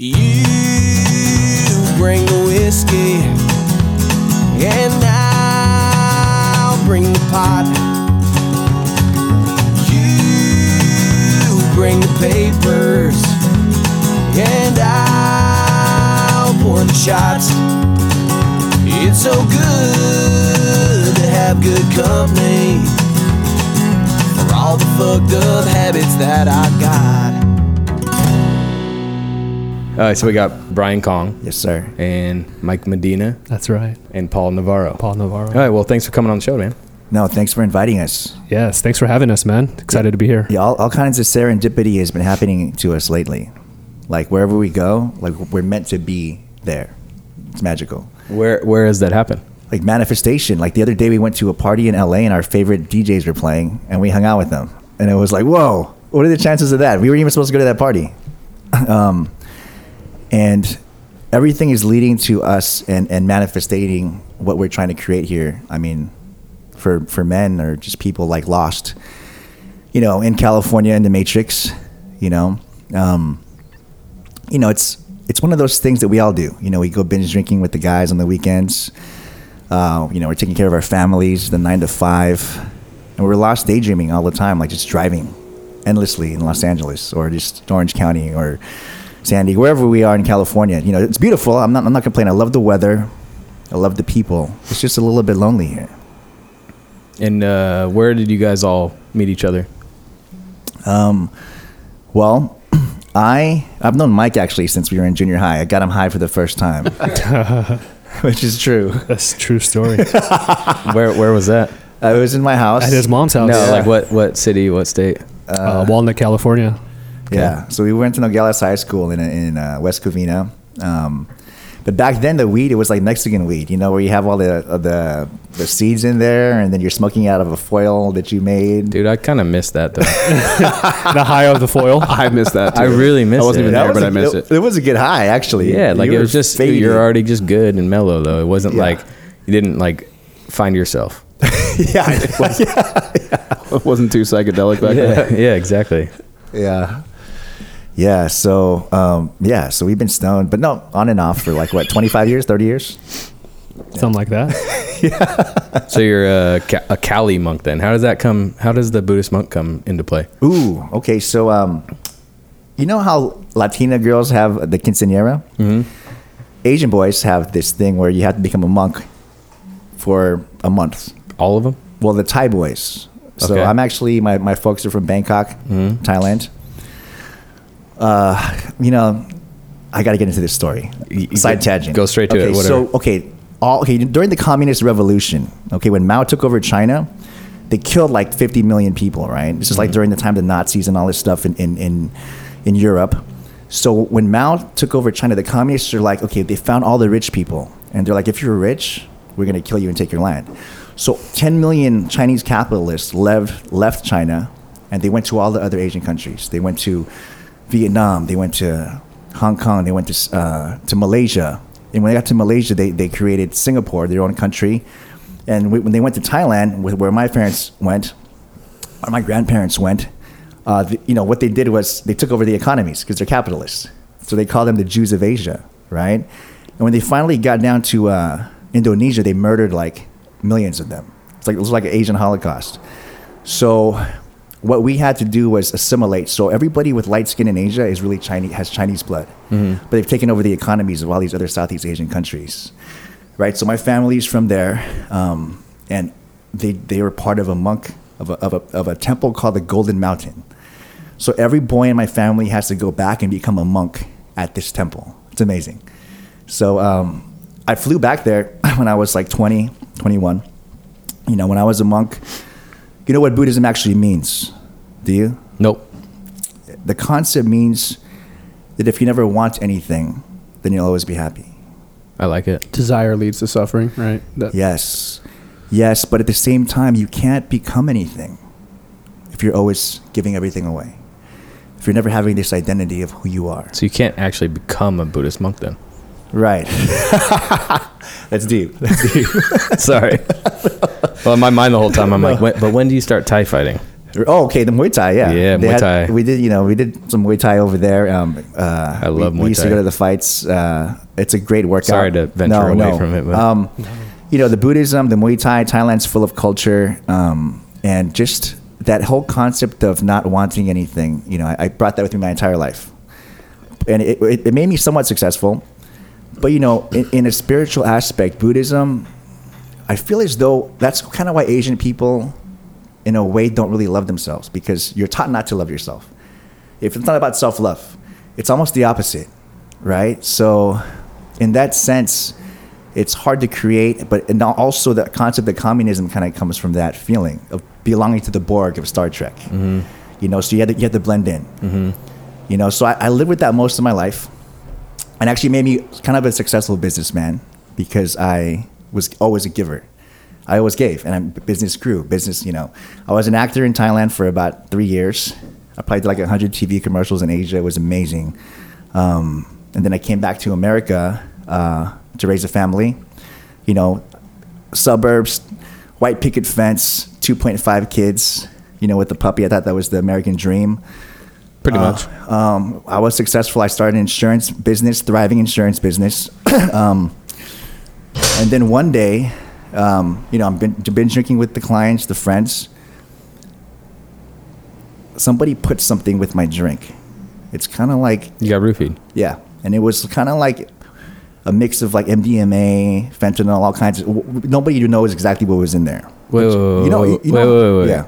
You bring the whiskey, and I'll bring the pot. You bring the papers, and I'll pour the shots. It's so good to have good company for all the fucked up habits that I got. All right, so we got Brian Kong Yes, sir. and Mike Medina That's right. and Paul Navarro. Paul Navarro. All right, well, thanks for coming on the show, man. No, thanks for inviting us. Yes, thanks for having us, man. Excited to be here. Yeah, all, all kinds of serendipity has been happening to us lately. Like wherever we go, like we're meant to be there. It's magical. Where where has that happened? Like manifestation. Like the other day, we went to a party in LA and our favorite DJs were playing, and we hung out with them, and it was like, whoa, what are the chances of that? We weren't even supposed to go to that party. um, and everything is leading to us and, and manifesting what we're trying to create here. I mean, for for men or just people like lost, you know, in California in the Matrix, you know, um, you know, it's it's one of those things that we all do. You know, we go binge drinking with the guys on the weekends. Uh, you know, we're taking care of our families, the nine to five, and we're lost daydreaming all the time, like just driving endlessly in Los Angeles or just Orange County or San Diego, wherever we are in California. You know, it's beautiful. I'm not I'm not complaining. I love the weather. I love the people. It's just a little bit lonely here. And uh, where did you guys all meet each other? Um, well, I I've known Mike actually since we were in junior high. I got him high for the first time, which is true. That's a true story. Where where was that? It was in my house. At his mom's house. No, like what what city, what state? Uh, Walnut, California. Yeah. So we went to Nogales High School in in uh, West Covina. Um, but back then, the weed it was like Mexican weed, you know, where you have all the uh, the the seeds in there, and then you're smoking out of a foil that you made. Dude, I kind of missed that though. the high of the foil. I missed that. Too. I really missed it. I wasn't it. even That there, was but a- I missed it. It was a good high, actually. yeah, like You it was just faded. you're already just good and mellow though. It wasn't Yeah. like you didn't like find yourself. yeah, It wasn't too psychedelic back then. Yeah, yeah, exactly. yeah, yeah. So, um, yeah, so we've been stoned, but no, on and off for like what, 25 years, 30 years? Something like that. yeah. So you're a, a Cali monk then. How does that come? How does the Buddhist monk come into play? Ooh, okay. So, um, you know how Latina girls have the quinceañera? Mm-hmm. Asian boys have this thing where you have to become a monk for a month. All of them? Well, the Thai boys. So Okay. I'm actually my, my folks are from Bangkok, Thailand. Uh, you know, I got to get into this story. You- Side tangent. go straight to okay, it, whatever. So okay, all okay during the communist revolution. Okay, when Mao took over China, they killed like 50 million people. Right. This is Mm-hmm. like during the time of the Nazis and all this stuff in in in, in Europe. So when Mao took over China, the communists are like, okay, they found all the rich people, and they're like, if you're rich, we're gonna kill you and take your land. So 10 million Chinese capitalists left left China, and they went to all the other Asian countries. They went to Vietnam. They went to Hong Kong. They went to uh, to Malaysia. And when they got to Malaysia, they, they created Singapore, their own country. And we, when they went to Thailand, wh- where my parents went, or my grandparents went, uh, the, you know what they did was they took over the economies because they're capitalists. So they called them the Jews of Asia, right? And when they finally got down to uh, Indonesia, they murdered like millions of them. It's like it was like an Asian Holocaust. So what we had to do was assimilate. So everybody with light skin in Asia is really Chinese, has Chinese blood, but they've taken over the economies of all these other Southeast Asian countries, right? So my family's from there, um, and they they were part of a monk of a, of a of a temple called the Golden Mountain. So every boy in my family has to go back and become a monk at this temple. It's amazing. So um, I flew back there when I was like 20, 21. You know, when I was a monk, you know what Buddhism actually means? Do you? Nope. The concept means that if you never want anything, then you'll always be happy. I like it. Desire leads to suffering, right? That- Yes. Yes, but at the same time, you can't become anything if you're always giving everything away. If you're never having this identity of who you are. So you can't actually become a Buddhist monk then. Right. That's deep. That's deep. Sorry. well, in my mind the whole time I'm like, when, but when do you start Thai fighting? Oh, okay, the Muay Thai, yeah, Yeah, They Muay had- Thai. We did, you know, we did some Muay Thai over there. Um, uh, I love we, Muay We used to go to the fights. Uh, it's a great workout. Sorry to venture away from it, but- Um, you know, the Buddhism, the Muay Thai, Thailand's full of culture, um, and just that whole concept of not wanting anything. You know, I, I brought that with me my entire life, and it, it, it made me somewhat successful. But you know, in, in a spiritual aspect, Buddhism, I feel as though that's kind of why Asian people, in a way, don't really love themselves because you're taught not to love yourself. If it's not about self love, it's almost the opposite, right? So, in that sense, it's hard to create, but and also the concept of communism kind of comes from that feeling of belonging to the Borg of Star Trek. Mm-hmm. You know, so you had to, you had to blend in. Mm-hmm. You know, so I, I lived with that most of my life and actually made me kind of a successful businessman because I was always a giver. I always gave, and I'm business grew. Business, you know, I was an actor in Thailand for about three years. I played like 100 TV commercials in Asia. It was amazing. Um, and then I came back to America uh, to raise a family. You know, suburbs, white picket fence, 2.5 kids. You know, with the puppy. I thought that was the American dream. Pretty much. Um, I was successful. I started an insurance business, thriving insurance business. um, and then one day, um, you know, I'm been, binge drinking with the clients, the friends. Somebody put something with my drink. It's kind of like, You got roofied. yeah. And it was kind of like a mix of like MDMA, fentanyl, all kinds of. Nobody knows exactly what was in there. Wait, wait, wait, You know, wait, you wait, know- wait, wait. Yeah.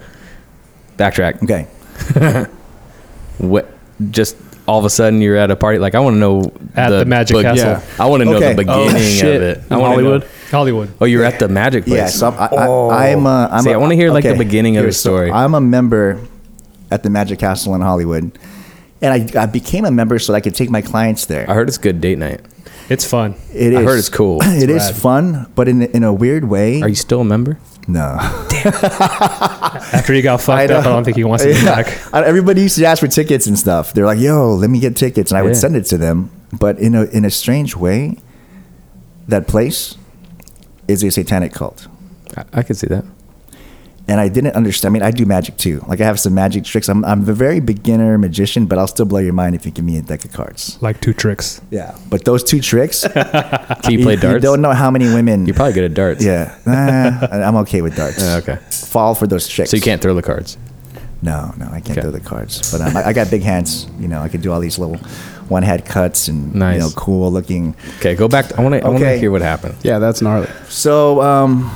Backtrack. Okay. What? Just all of a sudden you're at a party. Like I want to know At the Magic beg- Castle. Yeah. I want to know Okay. the Oh, beginning shit. of it. I In wanna Hollywood? Know. Hollywood. Oh, you're at the Magic place. Yeah, so I'm, I, I, I'm, uh, I'm See, a- I wanna hear, like, the okay, beginning of the here, so story. I'm a member at the Magic Castle in Hollywood, and I, I became a member so that I could take my clients there. I heard it's good date night. It's fun. It I heard it's cool. It is rad. fun, but in in a weird way. Are you still a member? No. After he got fucked I up, I don't think he wants to be Yeah. back. Everybody used to ask for tickets and stuff. They're like, "Yo, let me get tickets," and I would Yeah. send it to them. But in a in a strange way, that place is a satanic cult. I, I could see that. And I didn't understand. I mean, I do magic too. Like I have some magic tricks. I'm I'm a very beginner magician, but I'll still blow your mind if you give me a deck of cards. Like two tricks. Yeah, but those two tricks, Can you play darts? don't know how many women. You're probably good at darts. yeah, nah, I'm okay with darts. Uh, okay. Fall for those tricks. So you can't throw the cards. No, no, I can't Okay. throw the cards. But um, I, I got big hands. You know, I could do all these little one hand cuts and Nice. you know, cool looking. Okay, go back. I want to. I want to Okay. hear what happened Yeah, that's gnarly. So, um,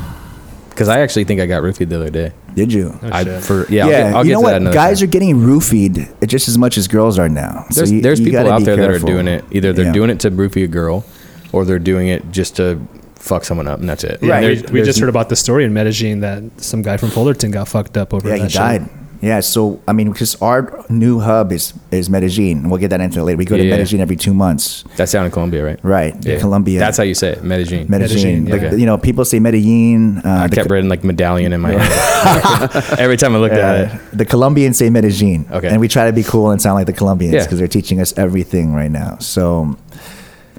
because I actually think I got roofied the other day. did you? Oh, I for yeah. I'll get, I'll you get know to that what? another Guys time. are getting roofied just as much as girls are now. So There's, you- there's you people out be there that are doing it. Either they're Yeah. doing it to roofie a girl, or they're doing it just to fuck someone up, and that's it. Right. And We, we just heard about the story in Medellin that some guy from Fullerton got fucked up over Yeah, that he shit. died. Yeah, so I mean, because our new hub is is Medellin, and we'll get that into it later. We go to Yeah. Medellin every two months, That's down in Colombia, right? right? Yeah. Colombia. That's how you say it, Medellin. Medellin. Medellin, Like, yeah. You know, people say Medellin. Uh, I the, kept reading like medallion in my head every time I looked uh, at it. the Colombians say Medellin. Okay. And we try to be cool and sound like the Colombians Yeah. because they're teaching us everything right now. So,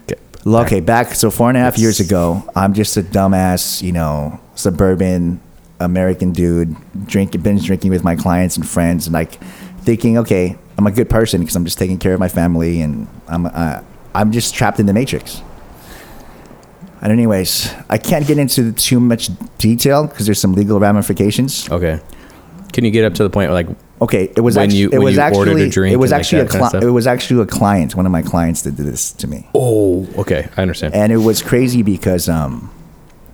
Okay. Okay, back so four and a half years ago, I'm just a dumbass, you know, suburban American dude, drinking, binge drinking with my clients and friends, and like thinking, okay, I'm a good person because I'm just taking care of my family, and I'm uh, I'm just trapped in the matrix. And anyways, I can't get into too much detail because there's some legal ramifications. Okay. Can you get up to the point where like Okay, it was When actually you- it when was you actually ordered a drink it was like, actually that a kind of it was actually a client, one of my clients that did this to me. oh okay I understand And it was crazy because um,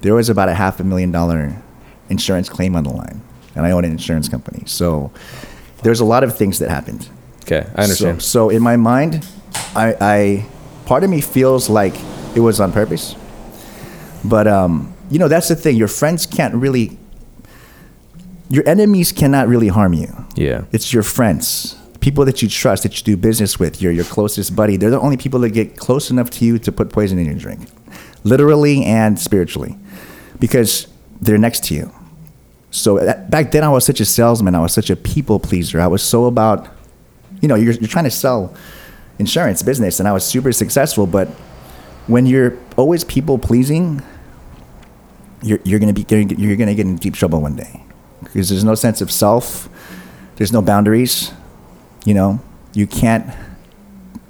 there was about a half a million dollar insurance claim on the line, and I own an insurance company. So there's a lot of things that happened. okay I understand So, so in my mind, I, I part of me feels like it was on purpose, but um, you know that's the thing. Your friends can't really, your enemies cannot really harm you. yeah It's your friends, people that you trust, that you do business with, your your closest buddy. They're the only people that get close enough to you to put poison in your drink, literally and spiritually, because they're next to you. So that, back then, I was such a salesman. I was such a people pleaser. I was so about, you know, you're, you're trying to sell insurance business, and I was super successful. But when you're always people pleasing, you're, you're gonna be you're, you're gonna get in deep trouble one day because there's no sense of self. there's no boundaries. You know, you can't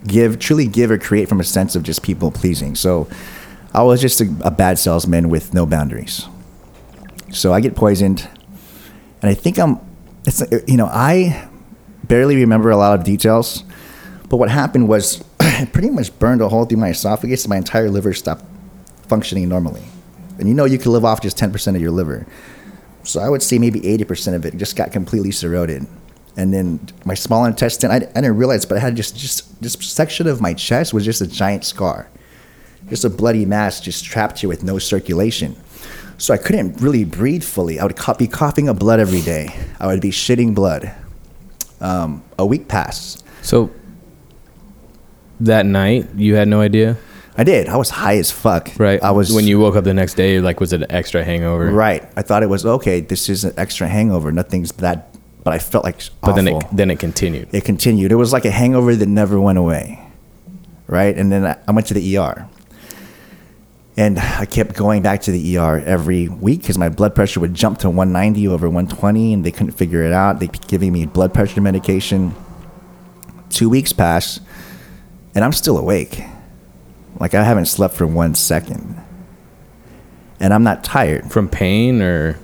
give truly give or create from a sense of just people pleasing. So I was just a, a bad salesman with no boundaries. So I get poisoned, and I think I'm. It's you know I barely remember a lot of details, but what happened was it pretty much burned a hole through my esophagus. My entire liver stopped functioning normally, and you know you can live off just ten percent of your liver. So I would say maybe eighty percent of it just got completely corroded, and then my small intestine. I, I didn't realize, but I had just just this section of my chest was just a giant scar, just a bloody mass just trapped here with no circulation. So I couldn't really breathe fully. I would be coughing up blood every day. I would be shitting blood. Um, a week passed. So that night, you had no idea, I did. I was high as fuck. right? I was when you woke up the next day. Like, was it an extra hangover? right. I thought it was okay. This is an extra hangover. Nothing's that. But I felt like But then it then it continued. it continued. It was like a hangover that never went away, right? And then I, I went to the ER, and I kept going back to the ER every week because my blood pressure would jump to 190 over 120, and they couldn't figure it out. They kept giving me blood pressure medication. Two weeks pass, and I'm still awake. Like I haven't slept for one second, and I'm not tired. From pain or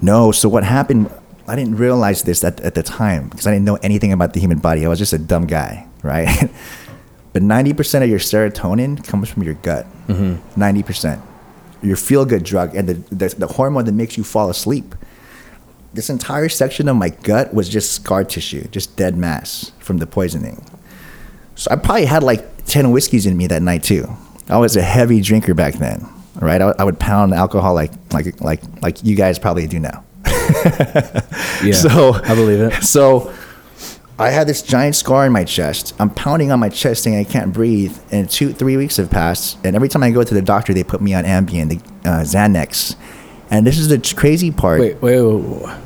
No. So what happened? I didn't realize this at, at the time because I didn't know anything about the human body. I was just a dumb guy, right? but ninety percent of your serotonin comes from your gut. Mm-hmm. 90 percent. Your feel good drug and the, the the hormone that makes you fall asleep. This entire section of my gut was just scar tissue, just dead mass from the poisoning. So I probably had like ten whiskeys in me that night too. I was a heavy drinker back then, right? I, I would pound alcohol like like like like you guys probably do now. yeah. So I believe it. So I had this giant scar in my chest. I'm pounding on my chest saying I can't breathe. And two, three weeks have passed. And every time I go to the doctor, they put me on Ambien, the uh, Xanax. And this is the crazy part. Wait, wait, wait, wait.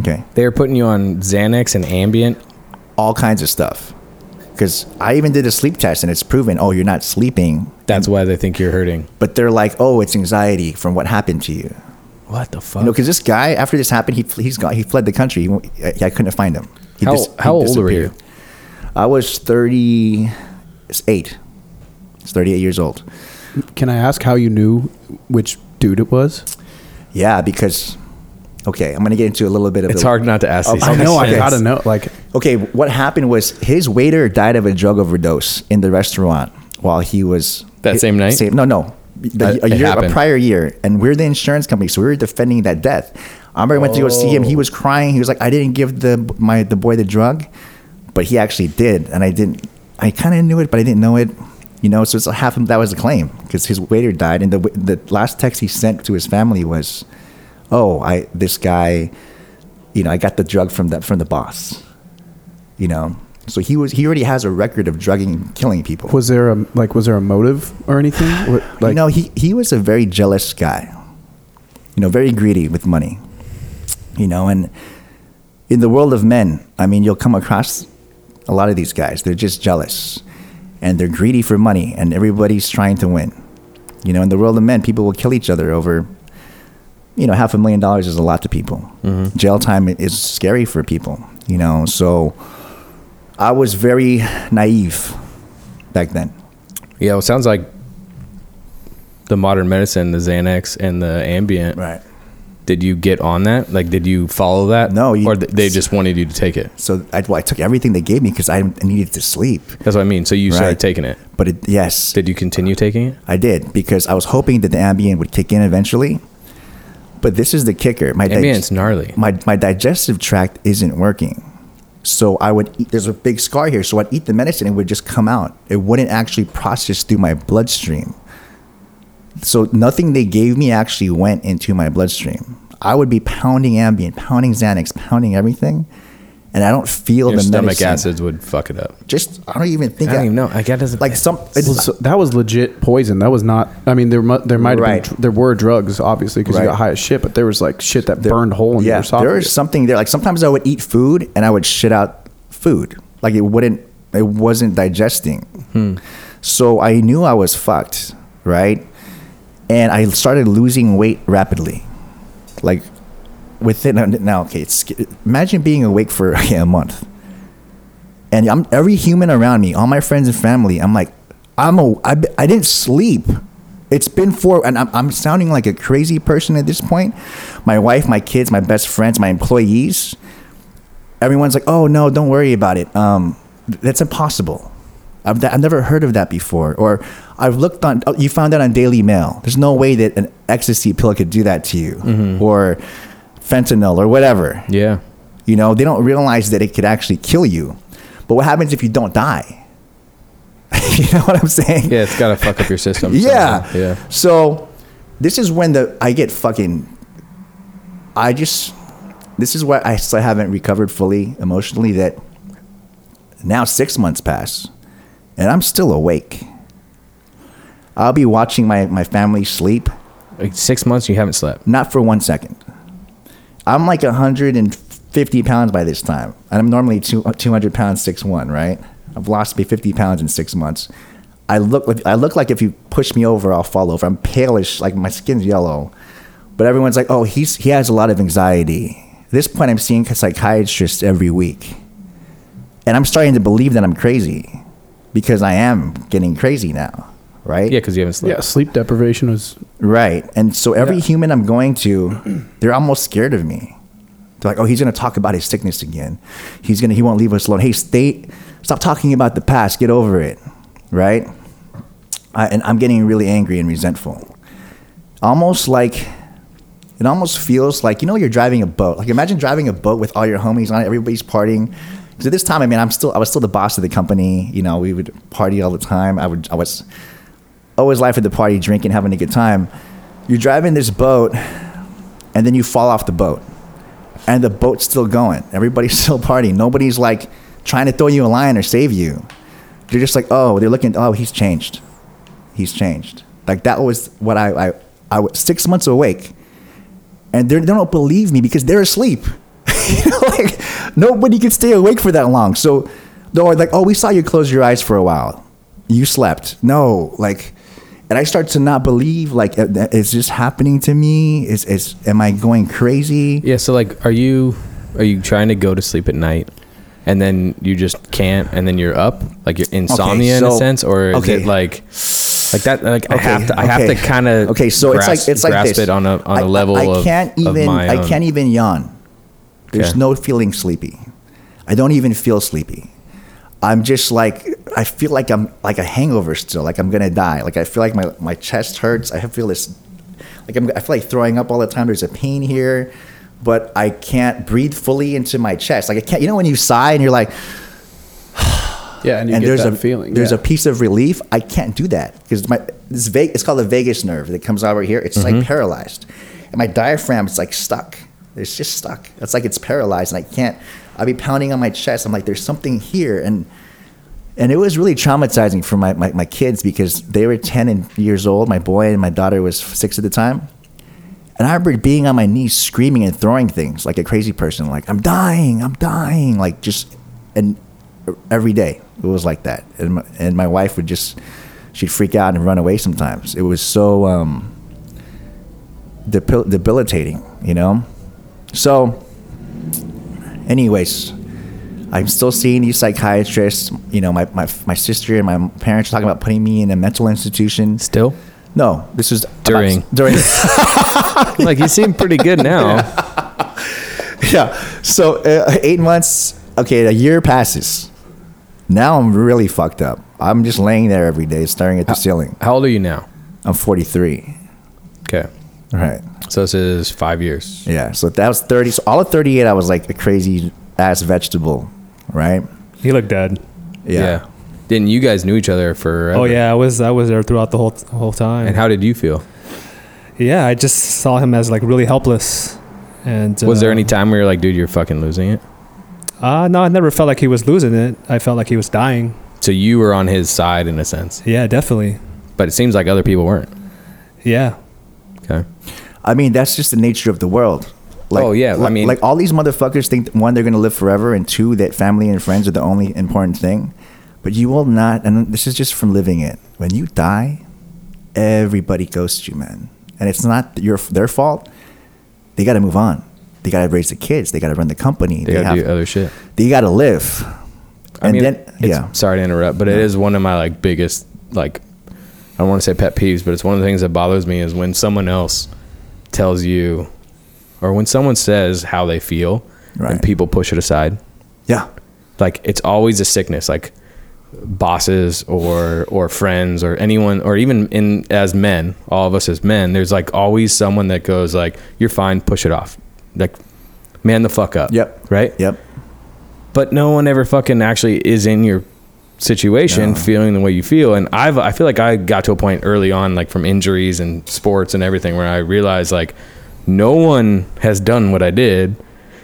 Okay. They were putting you on Xanax and Ambient. All kinds of stuff. Because I even did a sleep test and it's proven, oh, you're not sleeping. That's why they think you're hurting. But they're like, oh, it's anxiety from what happened to you. What the fuck? You know, because this guy, after this happened, he, he's gone, he fled the country. He, I I couldn't find him. He how dis- he how old were you? I was 38. It's 38 years old. Can I ask how you knew which dude it was? Yeah, because okay, I'm gonna get into a little bit of It's the, hard not to ask these. I know. I gotta know. Like, Okay, what happened was his waiter died of a drug overdose in the restaurant while he was That same night? no, no, the, a year, a prior year, and we're the insurance company, so we were defending that death. I remember I went to go see him. He was crying. He was like, "I didn't give the my the boy the drug, but he actually did, and I didn't. I kind of knew it, but I didn't know it." You know, so it's half of that was the claim because his waiter died, and the the last text he sent to his family was, "Oh, I this guy, you know, I got the drug from that from the boss." You know, so he was he already has a record of drugging and killing people. was there a like was there a motive or anything? Like, you know, he, he was a very jealous guy. You know, very greedy with money. You know, and in the world of men, I mean, you'll come across a lot of these guys. They're just jealous, and they're greedy for money, and everybody's trying to win. You know, in the world of men, people will kill each other over. You know, half a million dollars is a lot to people. Mm-hmm. Jail time is scary for people. You know, so I was very naive back then. Yeah, well, it sounds like the modern medicine, the Xanax and the Ambient. Right. Did you get on that? Like, did you follow that? No, you- or th- they just wanted you to take it. So I, well, I took everything they gave me because I needed to sleep. That's what I mean. So you started Right. taking it. But it, yes, Did you continue taking it? I did because I was hoping that the Ambien would kick in eventually. But this is the kicker. My dig- Ambient's gnarly. my my digestive tract isn't working. So I would eat, there's a big scar here. So I'd eat the medicine, it would just come out. It wouldn't actually process through my bloodstream. So nothing they gave me actually went into my bloodstream. I would be pounding Ambien, pounding Xanax, pounding everything, and I don't feel Your the stomach medicine. acids would fuck it up. Just I don't even think I don't even know. Like, that doesn't like some. Well, so that was legit poison. That was not. I mean, there mu- there might have Right. been there were drugs obviously because Right. you got high as shit, but there was like shit that burned hole in your yeah, esophagus. there was something there. Like sometimes I would eat food and I would shit out food. Like it wouldn't, it wasn't digesting. Hmm. So I knew I was fucked, right? And I started losing weight rapidly. Like within now, okay, imagine being awake for okay, a month, and I'm every human around me, all my friends and family. I'm like, I'm a, I, I didn't sleep. It's been four, and I'm, I'm sounding like a crazy person at this point. My wife, my kids, my best friends, my employees, everyone's like, "Oh no, don't worry about it. Um, that's impossible. I've, I've never heard of that before." Or I've looked on. oh, You found that on Daily Mail. There's no way that an ecstasy pill could do that to you, mm-hmm. or fentanyl, or whatever. Yeah. You know, they don't realize that it could actually kill you. But what happens if you don't die? you know what I'm saying? Yeah, it's got to fuck up your system. Yeah. somehow. Yeah. So this is when the I get fucking I just this is why I still haven't recovered fully emotionally that now 6 months pass and I'm still awake. I'll be watching my my family sleep Like six months you haven't slept. not for 1 second. I'm like 150 pounds by this time. And I'm normally two, 200 pounds, 6'1", right? I've lost me 50 pounds in six months. I look like I look like if you push me over, I'll fall over. I'm palish, like my skin's yellow. But everyone's like, "Oh, he's he has a lot of anxiety." At this point, I'm seeing a psychiatrist every week, and I'm starting to believe that I'm crazy because I am getting crazy now, right? Yeah, because you haven't slept. Yeah, sleep deprivation was. Right. And so every Yeah. human I'm going to, they're almost scared of me. They're like, oh, he's going to talk about his sickness again. He's going to, he won't leave us alone. Hey, stay, stop talking about the past. Get over it. Right. I, and I'm getting really angry and resentful. Almost like, it almost feels like, you know, you're driving a boat. Like imagine driving a boat with all your homies on it. Everybody's partying. Because at this time, I mean, I'm still, I was still the boss of the company. You know, we would party all the time. I would, I was, always life at the party, drinking, having a good time. You're driving this boat, and then you fall off the boat, and the boat's still going. Everybody's still partying. Nobody's like trying to throw you a line or save you. They're just like, oh, they're looking. Oh, he's changed. He's changed. Like that was what I I, I was six months awake, and they don't believe me because they're asleep. you know, like nobody can stay awake for that long. So they're like, oh, we saw you close your eyes for a while. You slept. No, like, and I start to not believe. Like, is this happening to me? Is is am I going crazy? Yeah. So like, are you are you trying to go to sleep at night, and then you just can't, and then you're up, like you're insomnia in a sense, or is okay. it like like that? Like I have to I have to kind of Okay, so it's like it's like grasp this. it on a on I- a level I, of can't of even my I can't even yawn. There's Okay. no feeling sleepy. I don't even feel sleepy. I'm just like I feel like I'm like a hangover still. Like I'm gonna die. Like I feel like my my chest hurts. I feel this. Like I'm, I feel like throwing up all the time. There's a pain here, but I can't breathe fully into my chest. Like I can't. You know when you sigh and you're like, Yeah, and you and get there's that a feeling. There's yeah. a piece of relief. I can't do that because my this vague. It's called the vagus nerve that comes out right here. It's Mm-hmm. like paralyzed, and my diaphragm is like stuck. It's just stuck. It's like it's paralyzed, and I can't. I'll be pounding on my chest. I'm like, there's something here, and and it was really traumatizing for my, my, my kids because they were 10 and years old. My boy and my daughter was six at the time. And I remember being on my knees screaming and throwing things like a crazy person, like, I'm dying, I'm dying. Like, just, and every day it was like that. And my, and my wife would just, she'd freak out and run away sometimes. It was so um, debil- debilitating, you know? So, anyways, I'm still seeing these psychiatrists. You know, my, my, my sister and my parents are talking about putting me in a mental institution. Still, No, this was During. about- during. like you seem pretty good now. yeah. So uh, eight months. Okay, a year passes. Now I'm really fucked up. I'm just laying there every day, staring at the ceiling. How old are you now? I'm 43. Okay, right. so this is five years. Yeah. So that was 30. So all of 38, I was like a crazy ass vegetable, right? He looked dead. Yeah. Didn't you guys knew each other for? Oh yeah, I was I was there throughout the whole whole time. And how did you feel? yeah, I just saw him as like really helpless. And Was there uh, any time where you're like, dude, you're fucking losing it? Uh, no, I never felt like he was losing it. I felt like he was dying. So you were on his side in a sense, Yeah, definitely. but it seems like other people weren't. Yeah. Okay. I mean, that's just the nature of the world. Like, Oh, yeah, I mean- like all these motherfuckers think one, they're gonna live forever, and two, that family and friends are the only important thing. But you will not, and this is just from living it. When you die, everybody ghosts you, man, and it's not your their fault. They got to move on. They gotta raise the kids. They gotta run the company. They gotta have, do other shit. they gotta live. I And mean, then yeah, Sorry to interrupt, but it is one of my like biggest like I don't want to say pet peeves, but it's one of the things that bothers me is when someone else tells you, or when someone says how they feel, and people push it aside. yeah, Like it's always a sickness. Like bosses or or friends or anyone or even in as men, all of us as men, there's like always someone that goes like, "You're fine, push it off." Like, man, the fuck up. Yep. Right yep, but no one ever fucking actually is in your situation No. feeling the way you feel and i've i feel like i got to a point early on like from injuries and sports and everything where i realized like no one has done what i did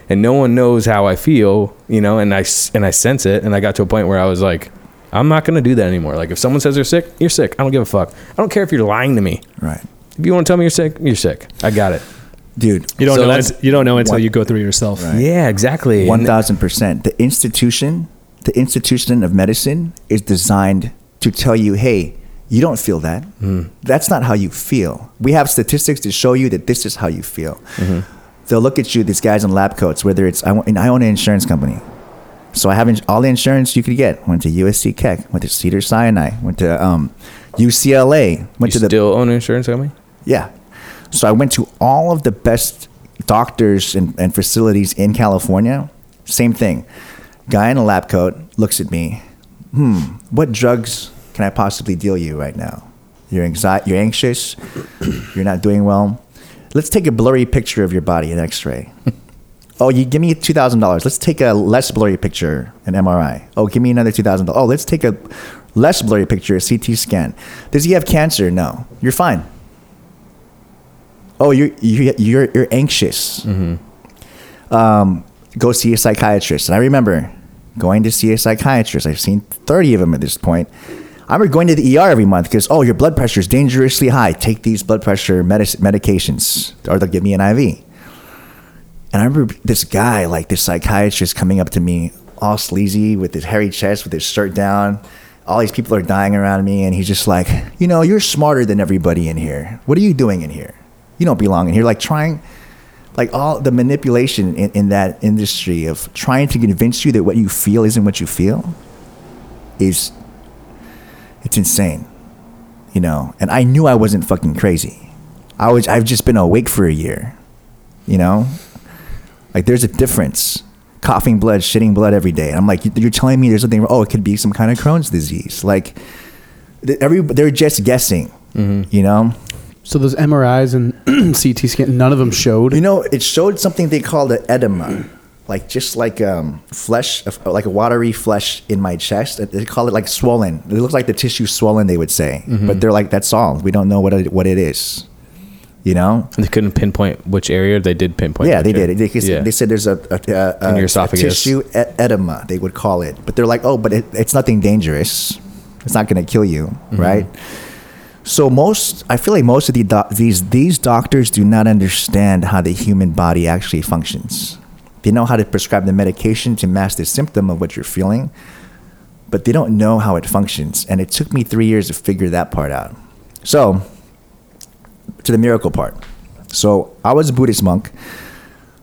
and no one knows how i feel you know and i s- and i sense it and i got to a point where i was like i'm not going to do that anymore like if someone says they're sick you're sick i don't give a fuck i don't care if you're lying to me right, if you want to tell me you're sick you're sick i got it dude. You don't So know. that's- Until, you don't know until One- you go through it yourself. Right. yeah exactly thousand percent. The institution, the institution of medicine, is designed to tell you, "Hey, you don't feel that. Hmm. That's not how you feel." We have statistics to show you that this is how you feel. Mm-hmm. They'll look at you, these guys in lab coats. Whether it's I, and I own an insurance company, so I have ins- all the insurance you could get. Went to USC Keck, went to Cedar Sinai, went to um, UCLA, went you to the still own an insurance company yeah. So I went to all of the best doctors and, and facilities in California. Same thing. Guy in a lab coat looks at me. Hmm. What drugs can I possibly deal you right now? You're anxi- You're anxious. You're not doing well. Let's take a blurry picture of your body, an X-ray. oh, you give me two thousand dollars. Let's take a less blurry picture, an MRI. Oh, give me another two thousand dollars. Oh, let's take a less blurry picture, a CT scan. Does he have cancer? No. You're fine oh you're you're you're, you're anxious um, go see a psychiatrist and i remember going to see a psychiatrist. I've seen 30 of them at this point. I remember going to the er every month because oh your blood pressure is dangerously high. Take these blood pressure medic- medications or they'll give me an iv and i remember this guy like this psychiatrist coming up to me all sleazy with his hairy chest with his shirt down. All these people are dying around me and he's just like you know you're smarter than everybody in here. What are you doing in here? You don't belong in here. Like trying like all the manipulation in, in that industry of trying to convince you that what you feel isn't what you feel is it's insane you know? And i knew i wasn't fucking crazy. I was i've just been awake for a year you know? Like there's a difference. Coughing blood shitting blood every day. And i'm like you're telling me there's something oh it could be some kind of crohn's disease. Like every they're just guessing mm-hmm. you know So those MRIs and CT scan, none of them showed. You know, it showed something they called an edema, like just like um, flesh, like a watery flesh in my chest. They call it like swollen. It looks like the tissue swollen. They would say, but they're like, that's all. We don't know what it, what it is. You know? They couldn't pinpoint which area. They did pinpoint. yeah, they which did. They, they, yeah. they said there's a, a, a, In a esophagus. tissue e- edema. They would call it, but they're like, oh, but it, it's nothing dangerous. It's not going to kill you, Mm-hmm. right? So most, I feel like most of the doc- these these doctors do not understand how the human body actually functions. They know how to prescribe the medication to mask the symptom of what you're feeling, but they don't know how it functions. And it took me three years to figure that part out. So, to the miracle part. So I was a Buddhist monk.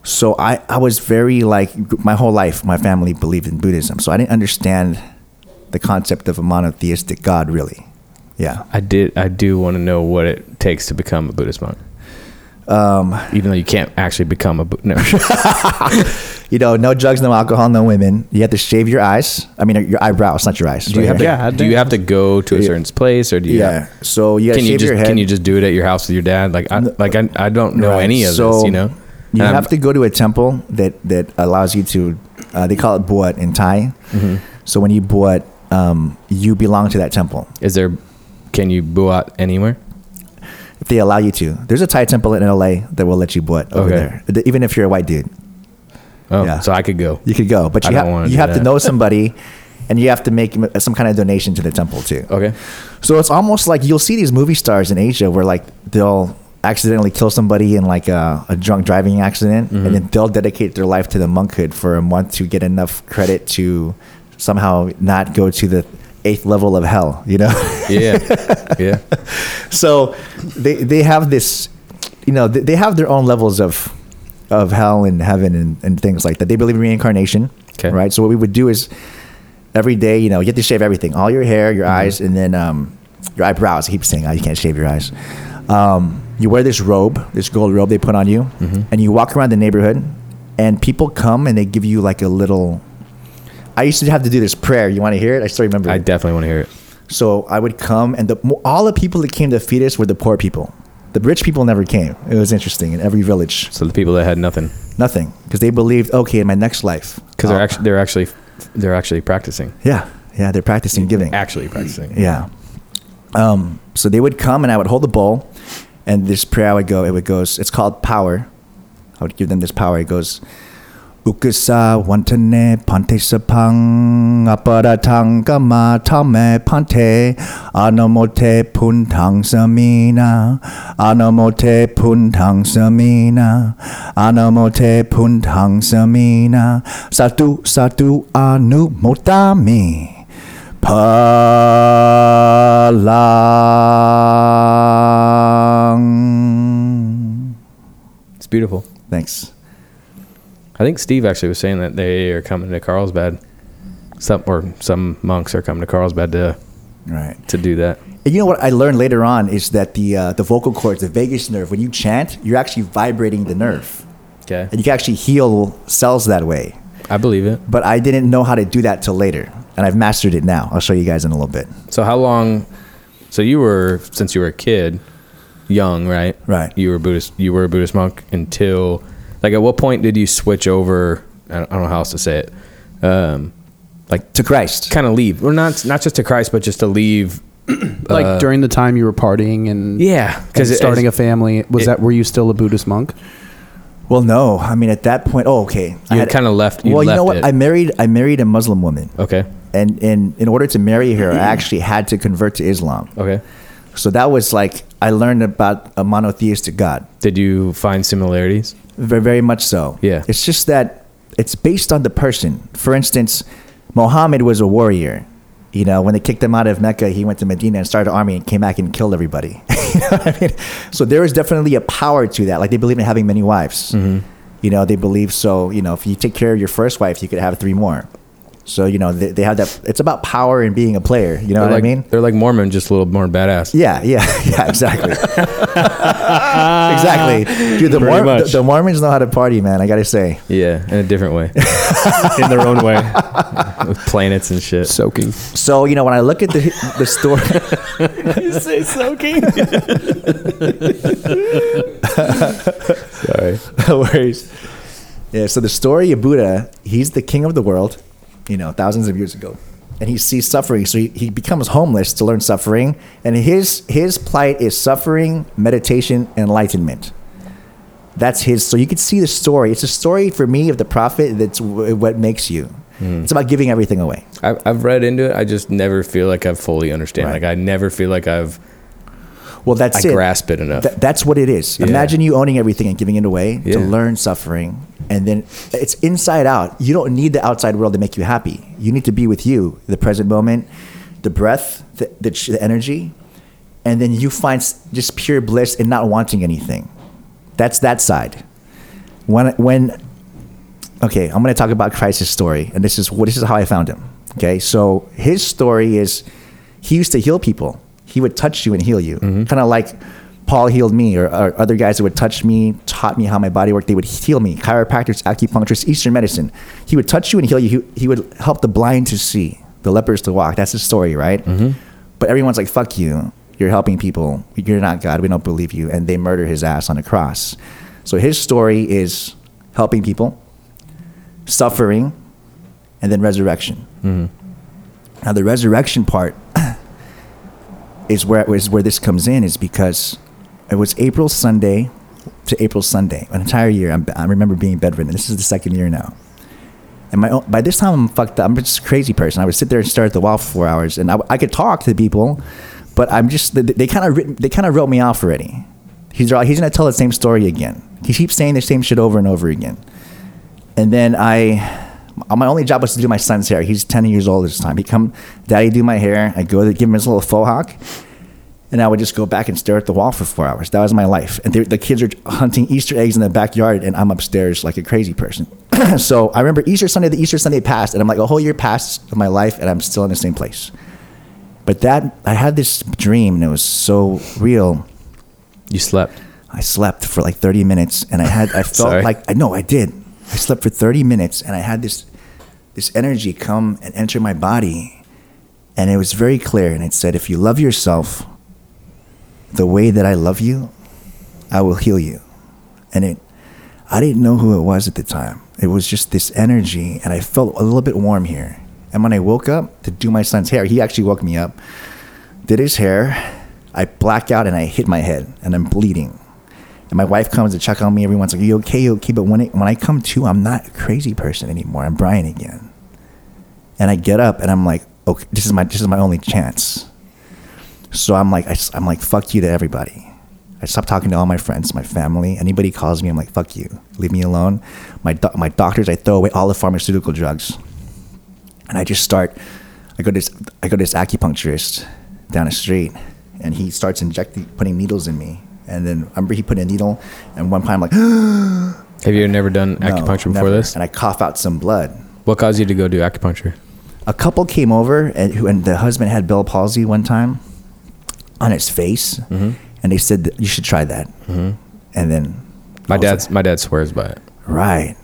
So I, I was very like my whole life, my family believed in Buddhism. So I didn't understand the concept of a monotheistic God really. Yeah. I did. I do want to know what it takes to become a Buddhist monk. Um, Even though you can't actually become a no. you know, no drugs, no alcohol, no women. You have to shave your eyes. I mean, your eyebrows, not your eyes. do you have to? Yeah, do you have to go to a certain place, or do you? yeah. So you Can shave you just your head. can you just do it at your house with your dad? Like I like I, I don't know Right. any of So, this. You know. You And I'm- have to go to a temple that that allows you to. Uh, they call it buat in Thai. Mm-hmm. So when you buat, um, you belong to that temple Is there? Can you out anywhere? if they allow you to. There's a Thai temple in LA that will let you buat over Okay. there, even if you're a white dude. Oh, Yeah. so I could go. You could go, but you, ha- you have to know somebody, and you have to make some kind of donation to the temple too. Okay. So it's almost like you'll see these movie stars in Asia where like they'll accidentally kill somebody in like a, a drunk driving accident, Mm-hmm. and then they'll dedicate their life to the monkhood for a month to get enough credit to somehow not go to the eighth level of hell. You know. Yeah. yeah. so they they have this you know they, they have their own levels of of hell and heaven and, and things like that. They believe in reincarnation. Okay. Right. So what we would do is every day, you know, you have to shave everything, all your hair, your eyes, and then um, your eyebrows. I keep saying, oh, you can't shave your eyes. Um, you wear this robe, this gold robe they put on you, and you walk around the neighborhood, and people come and they give you like a little. I used to have to do this prayer. You want to hear it? I still remember. I it. definitely want to hear it. So I would come, and the all the people that came to feed us were the poor people. The rich people never came. It was interesting in every village. So the people that had nothing, Nothing, because they believed, okay, in my next life, because they're actually they're actually they're actually practicing, yeah, yeah, they're practicing giving. actually practicing. Yeah. Um, so they would come, and I would hold the bowl, and this prayer I would go. It would goes. It's called power. I would give them this power. It goes. Ukasa wantane pante sapang aparatang kama tame pante anamote puntang samina anamote puntang samina anamote puntang samina satu satu anu motami palang It's beautiful. thanks I think Steve actually was saying that they are coming to Carlsbad. Some or some monks are coming to Carlsbad to right to do that. And you know what I learned later on is that the uh, the vocal cords, the vagus nerve, when you chant, you're actually vibrating the nerve, Okay, and you can actually heal cells that way. I believe it. But I didn't know how to do that till later, and I've mastered it now. I'll show you guys in a little bit. So how long? So you were since you were a kid, young, right? Right. You were Buddhist. You were a Buddhist monk until, like, at what point did you switch over? I don't, I don't know how else to say it. Um, like To Christ, kind of leave, or not not just to Christ, but just to leave. like during the time you were partying and Yeah, and because starting a family. Was it- that were you still a Buddhist monk? well, no, I mean at that point, oh, okay, I You had kinda left- you well, you know what? it. I married I married a Muslim woman, okay, and in in order to marry her, I actually had to convert to Islam. okay. So that was like I learned about a monotheistic God. Did you find similarities? Very, very much so. Yeah. It's just that it's based on the person. For instance, Muhammad was a warrior. You know, when they kicked him out of Mecca, he went to Medina and started an army and came back and killed everybody. you know I mean? So there is definitely a power to that. Like they believe in having many wives. Mm-hmm. You know, they believe so. You know, if you take care of your first wife, you could have three more. So you know, they, they have that. It's about power and being a player. You know they're what like, I mean? They're like Mormon, just a little more badass. Yeah, yeah, yeah, exactly. exactly. Dude, the, Pretty Mor- the, the Mormons know how to party, man. I gotta say. Yeah, in a different way, in their own way. with planets and shit. Soaking. So you know, when I look at the the story, you say soaking? Sorry. no worries. Yeah. So the story of Buddha, he's the king of the world, you know, thousands of years ago, and he sees suffering, so he, he becomes homeless to learn suffering, and his his plight is suffering, meditation, enlightenment. That's his. So you can see the story. It's a story for me of the prophet. That's w- what makes you. Hmm. It's about giving everything away. I, I've read into it. I just never feel like I've fully understand. Right. Like I never feel like I've Well, that's I it. grasp it enough. Th- that's what it is. Yeah. Imagine you owning everything and giving it away Yeah. to learn suffering, and then it's inside out. You don't need the outside world to make you happy. You need to be with you, the present moment, the breath, the, the, the energy, and then you find just pure bliss in not wanting anything. That's that side. When when okay, I'm going to talk about Christ's story, and this is what this is how I found him. Okay, so his story is he used to heal people. He would touch you and heal you, kind of like Paul healed me, or, or other guys that would touch me, taught me how my body worked. They would heal me. Chiropractors, acupuncturists, Eastern medicine. He would touch you and heal you. He, he would help the blind to see, the lepers to walk. That's his story, right? Mm-hmm. But everyone's like, "Fuck you! You're helping people. You're not God. We don't believe you." And they murder his ass on a cross. So his story is helping people, suffering, and then resurrection. Mm-hmm. Now the resurrection part is where is where this comes in is because it was April Sunday to April Sunday, an entire year. I'm, I remember being bedridden. This is the second year now. And my own, by this time I'm fucked up. I'm just a crazy person. I would sit there and stare at the wall for four hours, and I, I could talk to people, but I'm just they, kind of they kind of wrote me off already. He's he's gonna tell the same story again. He keeps saying the same shit over and over again. And then I, Uh, my only job was to do my son's hair. He's ten years old at this time. He come, daddy, do my hair. I go to give him his little faux hawk, and I would just go back and stare at the wall for four hours. That was my life. And they- the kids are hunting Easter eggs in the backyard, and I'm upstairs like a crazy person. so I remember Easter Sunday. The Easter Sunday passed, and I'm like a whole year passed of my life, and I'm still in the same place. But that I had this dream, and it was so real. You slept. I slept for like 30 minutes and I had I felt like I know I did. I slept for 30 minutes and I had this this energy come and enter my body and it was very clear and it said if you love yourself the way that I love you, I will heal you. And it I didn't know who it was at the time. It was just this energy and I felt a little bit warm here. And when I woke up to do my son's hair, he actually woke me up, did his hair, I black out and I hit my head and I'm bleeding. And my wife comes to check on me every once like, you okay, you okay? But when, it, when I come to, I'm not a crazy person anymore. I'm Brian again. And I get up and I'm like, okay, this is my, this is my only chance. So I'm like, I, am like, fuck you to everybody. I stop talking to all my friends, my family. Anybody calls me, I'm like, fuck you. Leave me alone. My, do- my doctors, I throw away all the pharmaceutical drugs. And I just start, I go to this, I go to this acupuncturist down the street and he starts injecting, putting needles in me. And then I remember he put a needle and one time I'm like, Have you never done "No, acupuncture before never." this? And I cough out some blood. What caused you to go do acupuncture? a couple came over and who and the husband had Bell palsy one time on his face, Mm-hmm. and they said that you should try that. And then My dad's like, my dad swears by it. right.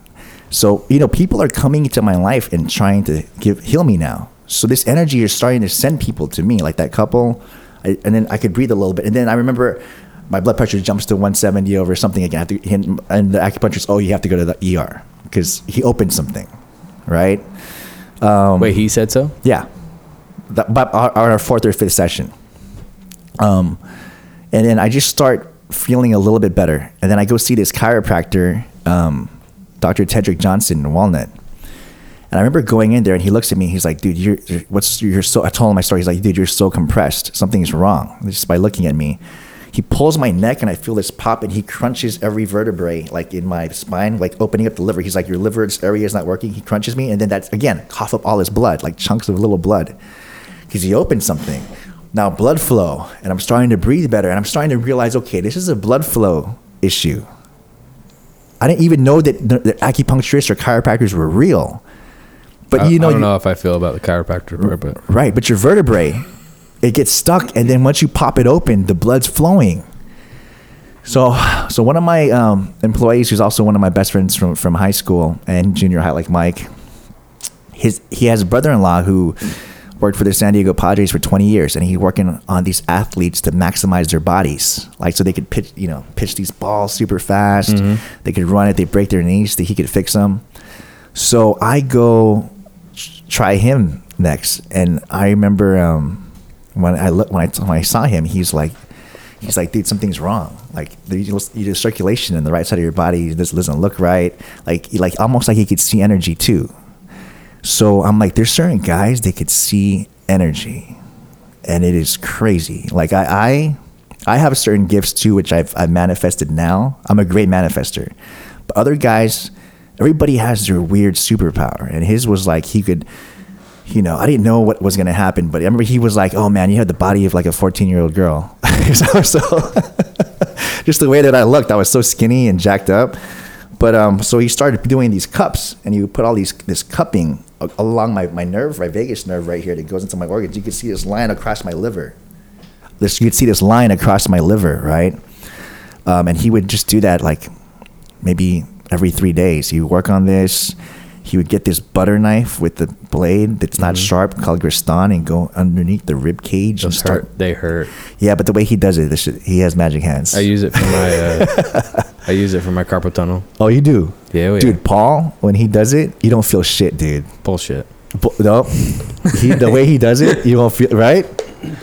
So you know, people are coming into my life and trying to give heal me now. So this energy is starting to send people to me, like that couple, I, and then I could breathe a little bit, and then I remember. My blood pressure jumps to 170 over something again. To, and the acupuncturist, oh, you have to go to the ER because he opened something, right? Um, Wait, he said so? Yeah, that, but our, our fourth or fifth session. Um, and then I just start feeling a little bit better, and then I go see this chiropractor, um, Dr. Tedrick Johnson in Walnut. And I remember going in there, and he looks at me. He's like, "Dude, you're, you're what's you're so." I told him my story. He's like, "Dude, you're so compressed. Something's wrong." Just by looking at me, he pulls my neck, and I feel this pop, and he crunches every vertebrae, like in my spine, like opening up the liver. He's like, "Your liver area is not working." He crunches me, and then that's again cough up all his blood, like chunks of little blood, because he opened something. Now blood flow, and I'm starting to breathe better, and I'm starting to realize, okay, this is a blood flow issue. I didn't even know that the, the acupuncturists or chiropractors were real. But I, you know, I don't you- know if I feel about the chiropractor part, but Right, but your vertebrae, it gets stuck, and then once you pop it open, the blood's flowing. So, so one of my um, employees, who's also one of my best friends from from high school and junior high, like Mike, his he has a brother-in-law who worked for the San Diego Padres for 20 years, and he's working on these athletes to maximize their bodies, like so they could pitch, you know, pitch these balls super fast. They could run it. They break their knees. That he could fix them. So I go try him next. And I remember um, when I look when I when I saw him, he's like, he's like, dude, something's wrong. Like the, the circulation in the right side of your body this doesn't look right. Like like almost like he could see energy too. So I'm like, there's certain guys they could see energy, and it is crazy. Like I I, I have certain gifts too, which I've I've manifested now. I'm a great manifester, but other guys, everybody has their weird superpower, and his was like he could. You know, I didn't know what was gonna happen, but I remember he was like, "Oh man, you have the body of like a 14 year old girl." so, just the way that I looked, I was so skinny and jacked up. But um, so he started doing these cups, and he would put all these this cupping along my, my nerve, my vagus nerve right here that goes into my organs. You could see this line across my liver. This you could see this line across my liver, right? Um, and he would just do that like maybe every three days. He would work on this. He would get this butter knife with the blade that's not sharp called Graston and go underneath the rib cage and start. hurt. They hurt. Yeah, but the way he does it, shit, he has magic hands. I use it for my. Uh, I use it for my carpal tunnel. oh, you do? Yeah, oh, yeah. Dude, Paul, when he does it, you don't feel shit, dude. Bullshit. Bu- No, he, the way he does it, you don't feel right.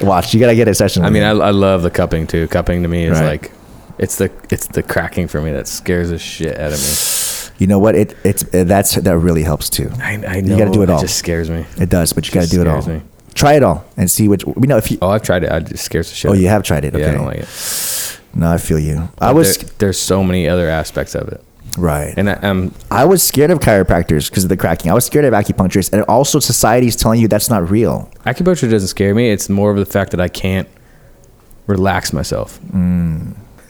Watch, you gotta get a session. I mean, I. I love the cupping too. Cupping to me is Right. like, it's the it's the cracking for me that scares the shit out of me. You know what? It it's uh, that's that really helps too. I, I know. You gotta do it all. It just scares me. It does, but you gotta do it all. me. Try it all and see which. We know if you. Oh, I've tried it. I just scares the shit. Oh, out of you have tried it. Okay. Yeah, I don't like it. No, I feel you. I was there- there's so many other aspects of it, right, and I, um, I was scared of chiropractors because of the cracking. I was scared of acupuncturists, and also society's telling you that's not real. acupuncture doesn't scare me. It's more of the fact that I can't relax myself.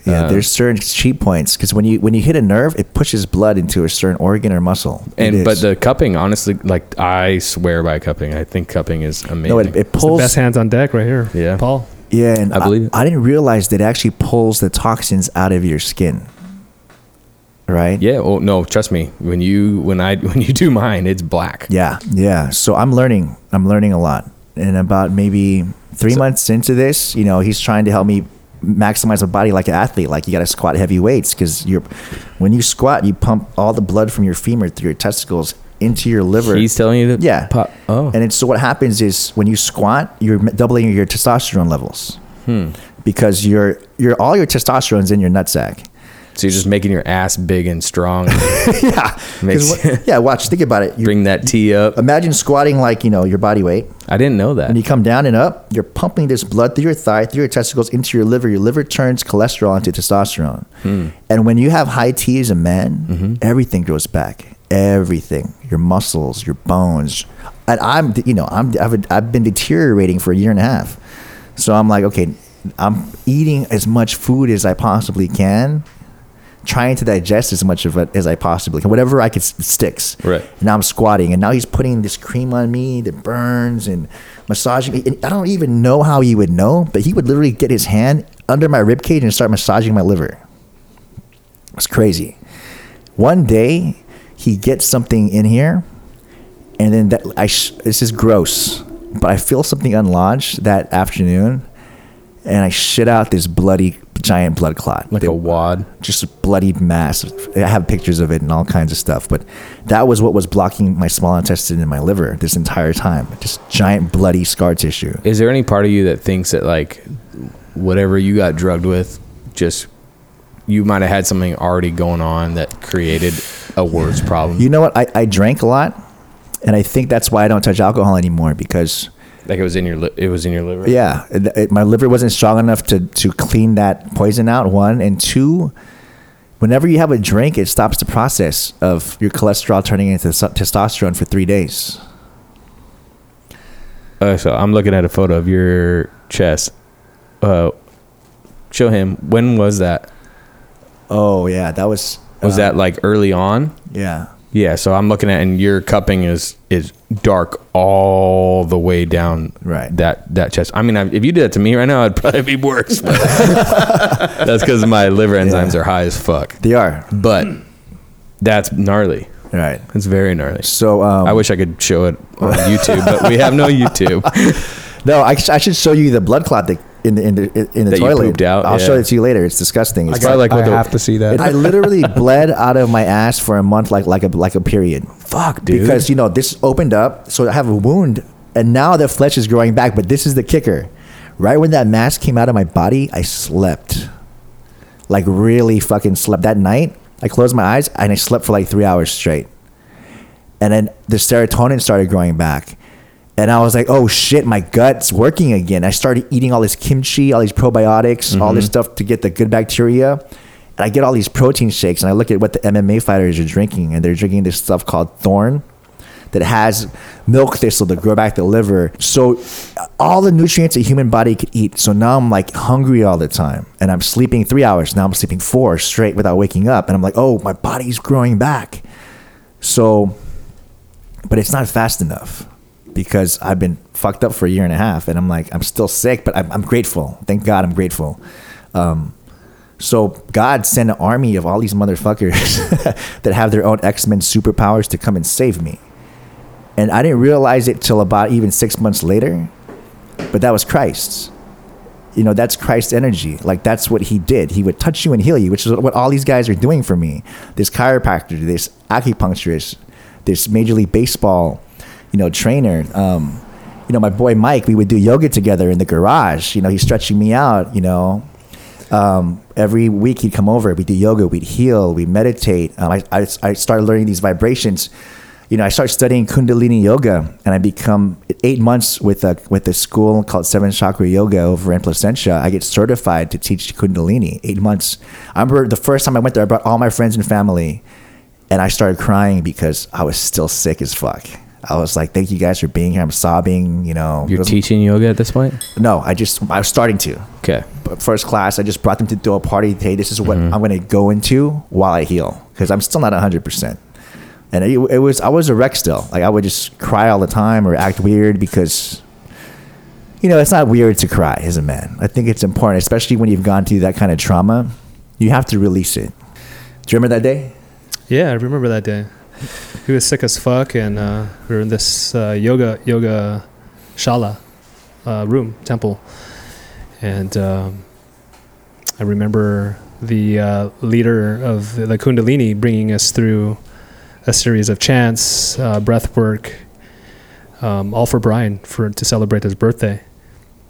Yeah, Uh, there's certain cheat points because when you when you hit a nerve, it pushes blood into a certain organ or muscle. And but the cupping, honestly, like I swear by cupping. I think cupping is amazing. no, it, it It's the pulls. best hands on deck right here. Yeah. Paul. yeah, and I believe it. I, didn't realize that it actually pulls the toxins out of your skin. Right. yeah. Oh no, trust me. When you when I when you do mine, it's black. Yeah, yeah. So I'm learning. I'm learning a lot. And about maybe three So- months into this, you know, he's trying to help me maximize a body like an athlete. Like you got to squat heavy weights because you're when you squat, you pump all the blood from your femur through your testicles into your liver. He's telling you that. yeah. pop. Oh, And it's so what happens is when you squat, you're doubling your testosterone levels Hmm. because your your all your testosterone's in your nutsack. So you're just making your ass big and strong. yeah. Makes- yeah. Watch. Think about it. You Bring that T up. imagine squatting like you know your body weight. I didn't know that. When you come down and up, you're pumping this blood through your thigh, through your testicles, into your liver. Your liver turns cholesterol into testosterone. Hmm. And when you have high T as a man, everything goes back. Everything. Your muscles, your bones. And I'm, you know, I'm, I've, I've been deteriorating for a year and a half. So I'm like, okay, I'm eating as much food as I possibly can, trying to digest as much of it as I possibly can. Whatever I could sticks. Right. Now I'm squatting, and now he's putting this cream on me that burns and massaging me. And I don't even know how he would know, but he would literally get his hand under my rib cage and start massaging my liver. It's crazy. One day, he gets something in here, and then that I sh- this is gross, but I feel something unlodged that afternoon, and I shit out this bloody giant blood clot. like That- a wad. just a bloody mass. I have pictures of it and all kinds of stuff. But that was what was blocking my small intestine and my liver this entire time. Just giant bloody scar tissue. Is there any part of you that thinks that like whatever you got drugged with, just you might have had something already going on that created a worse problem? You know what? I, I drank a lot, and I think that's why I don't touch alcohol anymore because like it was in your li- it was in your liver. yeah, it, it- my liver wasn't strong enough to to clean that poison out. One and two. Whenever you have a drink, it stops the process of your cholesterol turning into s- testosterone for three days. Uh, so I'm looking at a photo of your chest. Uh, show him. When was that? Oh yeah, that was Was uh, that like early on? yeah. Yeah. So I'm looking at, and your cupping is is dark all the way down. Right. That that chest. I mean, I, if you did that to me right now, I'd probably be worse. that's because my liver enzymes Yeah. are high as fuck. They are But that's gnarly. right. It's very gnarly. So um, I wish I could show it on YouTube, but we have no YouTube. No, I, I should show you the blood clot that in the in the in the That you toilet. pooped out, I'll yeah. show it to you later. It's disgusting. It's I, got, like I the- have to see that. I literally bled out of my ass for a month, like like a like a period. Fuck, dude. Because you know this opened up, so I have a wound, and now the flesh is growing back. But this is the kicker: right when that mass came out of my body, I slept, like really fucking slept. That night, I closed my eyes and I slept for like three hours straight, and then the serotonin started growing back. And I was like, oh shit, my gut's working again. I started eating all this kimchi, all these probiotics, all this mm-hmm. stuff to get the good bacteria. And I get all these protein shakes, and I look at what the MMA fighters are drinking, and they're drinking this stuff called Thorne that has milk thistle to grow back the liver. So uh, all the nutrients a human body could eat. So now I'm like hungry all the time, and I'm sleeping three hours. Now I'm sleeping four straight without waking up, and I'm like, oh, my body's growing back. So, but it's not fast enough because I've been fucked up for a year and a half, and I'm like, I'm still sick, but I'm, I'm grateful. Thank God, I'm grateful. Um, so God sent an army of all these motherfuckers that have their own X Men superpowers to come and save me, and I didn't realize it till about even six months later, but that was Christ. You know, that's Christ's energy. Like that's what he did. He would touch you and heal you, which is what all these guys are doing for me. This chiropractor, this acupuncturist, this Major League Baseball, you know, trainer. Um, you know, my boy Mike, we would do yoga together in the garage. You know, he's stretching me out. You know, um, every week he'd come over. We'd do yoga. We'd heal. We meditate. Um, I, I I started learning these vibrations. You know, I started studying Kundalini yoga, and I become eight months with a with a school called Seven Chakra Yoga over in Placentia. I get certified to teach Kundalini. Eight months. I remember the first time I went there, I brought all my friends and family, and I started crying because I was still sick as fuck. I was like, thank you guys for being here. I'm sobbing, you know. You're was- teaching yoga at this point? No, I just, I was starting to. Okay. But first class, I just brought them to do a party. Hey, this is what Mm-hmm. I'm going to go into while I heal because I'm still not 100%. And it, it was, I was a wreck still. Like I would just cry all the time or act weird because, you know, it's not weird to cry as a man. I think it's important, especially when you've gone through that kind of trauma. You have to release it. Do you remember that day? Yeah, I remember that day. He was sick as fuck, and uh, we were in this uh, yoga yoga shala uh, room temple, and um, I remember the uh, leader of the Kundalini bringing us through a series of chants, uh, breath work, um, all for Brian for to celebrate his birthday,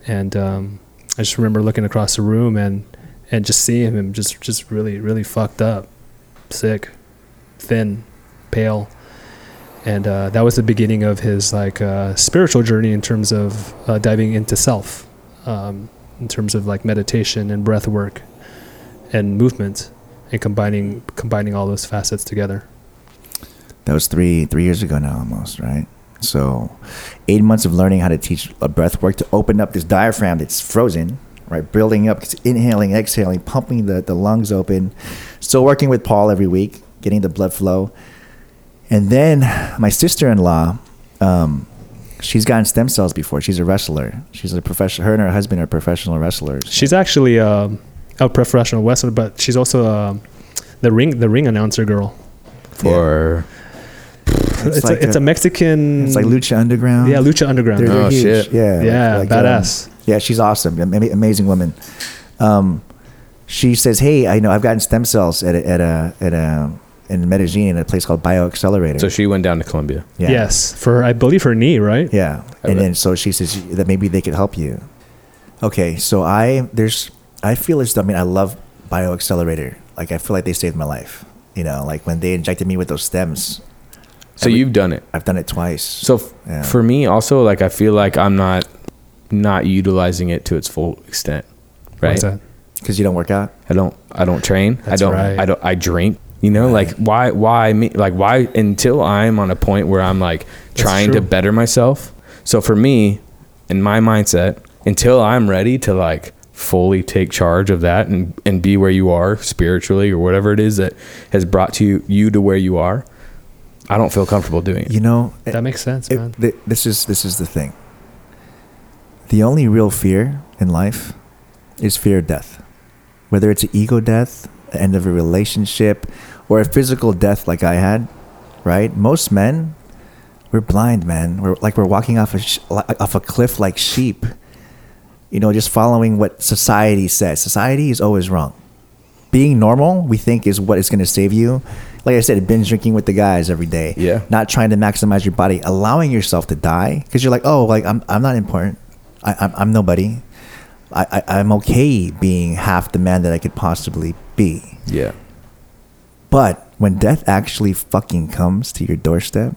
and um, I just remember looking across the room and and just seeing him just just really really fucked up, sick, thin, pale, and uh, that was the beginning of his like uh, spiritual journey in terms of uh, diving into self, um, in terms of like meditation and breath work, and movement, and combining combining all those facets together. That was three three years ago now, almost right. So, eight months of learning how to teach a breath work to open up this diaphragm that's frozen, right? Building up, inhaling, exhaling, pumping the, the lungs open. Still working with Paul every week, getting the blood flow. And then my sister in law, um, she's gotten stem cells before. She's a wrestler. She's a professional. Her and her husband are professional wrestlers. She's actually um, a professional wrestler, but she's also um the ring the ring announcer girl. For It's, like a, it's a- a Mexican. It's like Lucha Underground. Yeah, Lucha Underground. They're, they're Oh, huge. shit. Yeah. yeah, like, um, badass. Yeah, she's awesome. Ama- Amazing woman. Um, she says, "Hey, I know I've gotten stem cells at a, at a at a in Medellin at a place called BioXcellerator." so she went down to Colombia. yeah. Yes, for I believe her knee, right? Yeah, Okay. and then so she says that maybe they could help you. Okay, so I there's I feel as though I mean I love BioXcellerator. Like I feel like they saved my life. You know, like when they injected me with those stems. So Every- you've done it. I've done it twice. So f- Yeah. for me, also, like I feel like I'm not not utilizing it to its full extent. Right. Because you don't work out. I don't. I don't train. I don't. right. I don't. I drink. You know, like why? Why me? Like why? Until I'm on a point where I'm like That's trying to better myself. So for me, in my mindset, until I'm ready to like fully take charge of that and and be where you are spiritually or whatever it is that has brought to you you to where you are, I don't feel comfortable doing it. You know, That makes sense, It- man. th- this is this is the thing. The only real fear in life is fear of death, whether it's an ego death, the end of a relationship, or a physical death like I had. Right? Most men, we're blind, man. We're like we're walking off a sh- off a cliff like sheep. You know, just following what society says. Society is always wrong. Being normal, we think, is what is going to save you. Like I said, binge drinking with the guys every day Yeah. not trying to maximize your body, allowing yourself to die because you're like, oh, like I'm, I'm not important. I, I'm, I'm nobody. I, I, I'm okay being half the man that I could possibly be. Yeah. But when death actually fucking comes to your doorstep,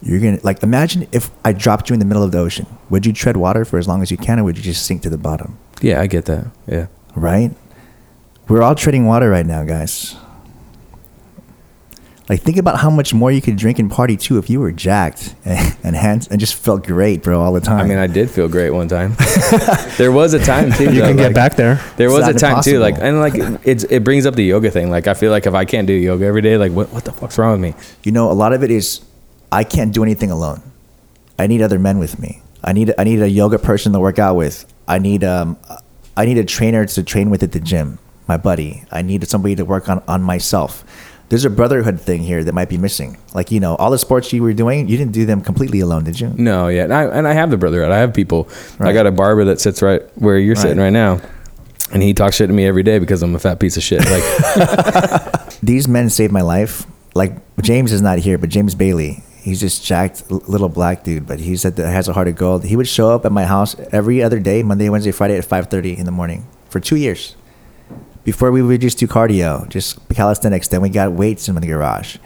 you're gonna like imagine if I dropped you in the middle of the ocean. Would you tread water for as long as you can, or would you just sink to the bottom? Yeah, I get that. Yeah. Right? We're all treading water right now, guys. Like think about how much more you could drink and party too if you were jacked and and, hands, and just felt great, bro, all the time. I mean, I did feel great one time. there was a time too. You though, can get like- back there. There was a not time too, like and like it's it brings up the yoga thing. Like I feel like if I can't do yoga every day, like what what the fuck's wrong with me? you know, a lot of it is I can't do anything alone. I need other men with me. I need I need a yoga person to work out with. I need um I need a trainer to train with at the gym. My buddy. I need somebody to work on on myself. There's a brotherhood thing here that might be missing. Like you know, all the sports you were doing, you didn't do them completely alone, did you? No, yeah, and I and I have the brotherhood. I have people. I got a barber that sits right where you're sitting Right. right now, and he talks shit to me every day because I'm a fat piece of shit. Like these men saved my life. Like James is not here, but James Bailey, he's just jacked little black dude, but he said that has a heart of gold. He would show up at my house every other day, Monday, Wednesday, Friday at five thirty in the morning for two years. Before we would just do cardio, just calisthenics. Then we got weights in the garage.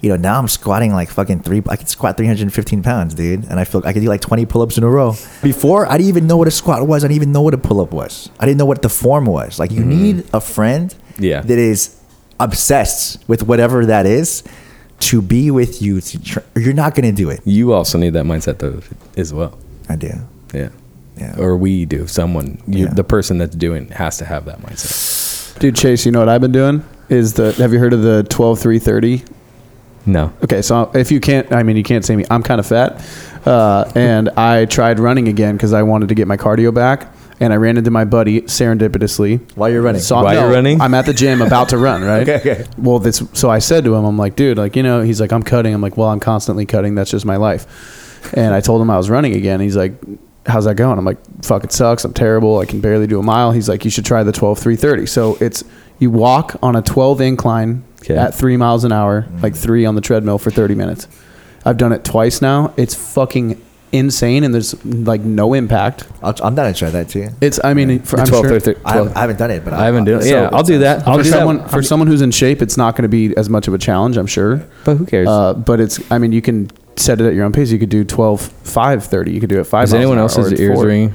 You know, now I'm squatting like fucking three. I could squat 315 pounds, dude, and I feel I could do like 20 pull-ups in a row. Before, I didn't even know what a squat was. I didn't even know what a pull-up was. I didn't know what the form was. Like, you mm-hmm. need a friend Yeah. that is obsessed with whatever that is to be with you. To tr- you're not gonna do it. You also need that mindset though as well. I do. Yeah. Yeah. Or we do. Someone, you, Yeah. the person that's doing has to have that mindset. Dude, Chase, you know what I've been doing? Is the have you heard of the twelve three thirty? No. Okay, so if you can't, I mean, you can't see me. I'm kind of fat, uh, and I tried running again because I wanted to get my cardio back. And I ran into my buddy serendipitously. While you're running. So While you're running? I'm at the gym about to run, right? Okay, okay. Well, this. So I said to him, I'm like, dude, like you know, he's like, I'm cutting. I'm like, well, I'm constantly cutting. That's just my life. And I told him I was running again. He's like, how's that going? I'm like, fuck, it sucks. I'm terrible. I can barely do a mile. He's like, you should try the 12 330. So it's you walk on a 12 incline Okay. at three miles an hour, like three on the treadmill for 30 minutes. I've done it twice now. It's fucking insane, and there's like no impact. I'll, I'm down to try that too. It's, I mean, for, I'm 12, sure. 13, I haven't, I haven't done it, but I haven't done it. Yeah, I'll do that. I'll for do someone that. for someone who's in shape, it's not going to be as much of a challenge, I'm sure. But who cares? Uh, but it's, I mean, you can set it at your own pace. You could do 12, 5, 30. You could do it 5 Is miles anyone an hour else's or ears four. ringing?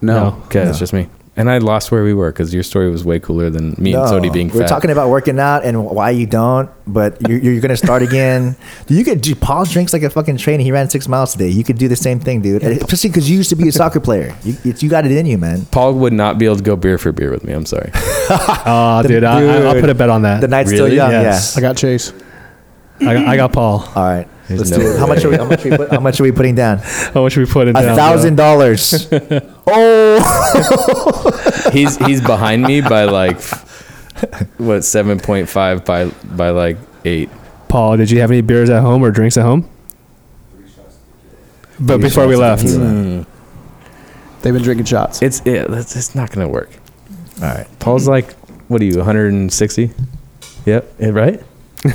No. No. Okay, No. it's just me. And I lost where we were because your story was way cooler than me and No, Sodi being we're talking about working out and why you don't, but you're, you're gonna start again. you could do. Paul drinks like a fucking train. He ran six miles today. You could do the same thing, dude. And especially because you used to be a soccer player. You, it's, you got it in you, man. Paul would not be able to go beer for beer with me. I'm sorry. Oh, dude, I, I, I'll put a bet on that. The night's still young. Yes. I got Chase. I, got- I got Paul. All right. There's Let's no do it. How much? Are we, how much? Are we put, how much are we putting down? How much we put in A thousand dollars. Oh. he's he's behind me by like what seven point five by by like eight. Paul, did you have any beers at home or drinks at home? But Three before we left. Mm. They've been drinking shots. It's yeah, that's it's not gonna work. All right. Paul's like, what are you, 160? Yep, right.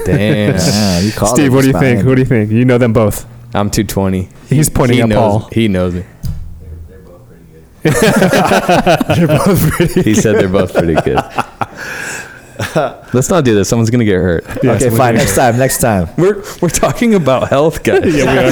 Damn, Yeah, you called Steve, it. what do you It's think? fine. What do you think? You know them both. I'm 220. He's pointing he at knows, Paul. He knows me. They're both pretty. Good. He said they're both pretty good. Let's not do this. Someone's gonna get hurt. Yeah, okay, fine. Next time. Next time. We're we're talking about health, guys. Yeah, we are.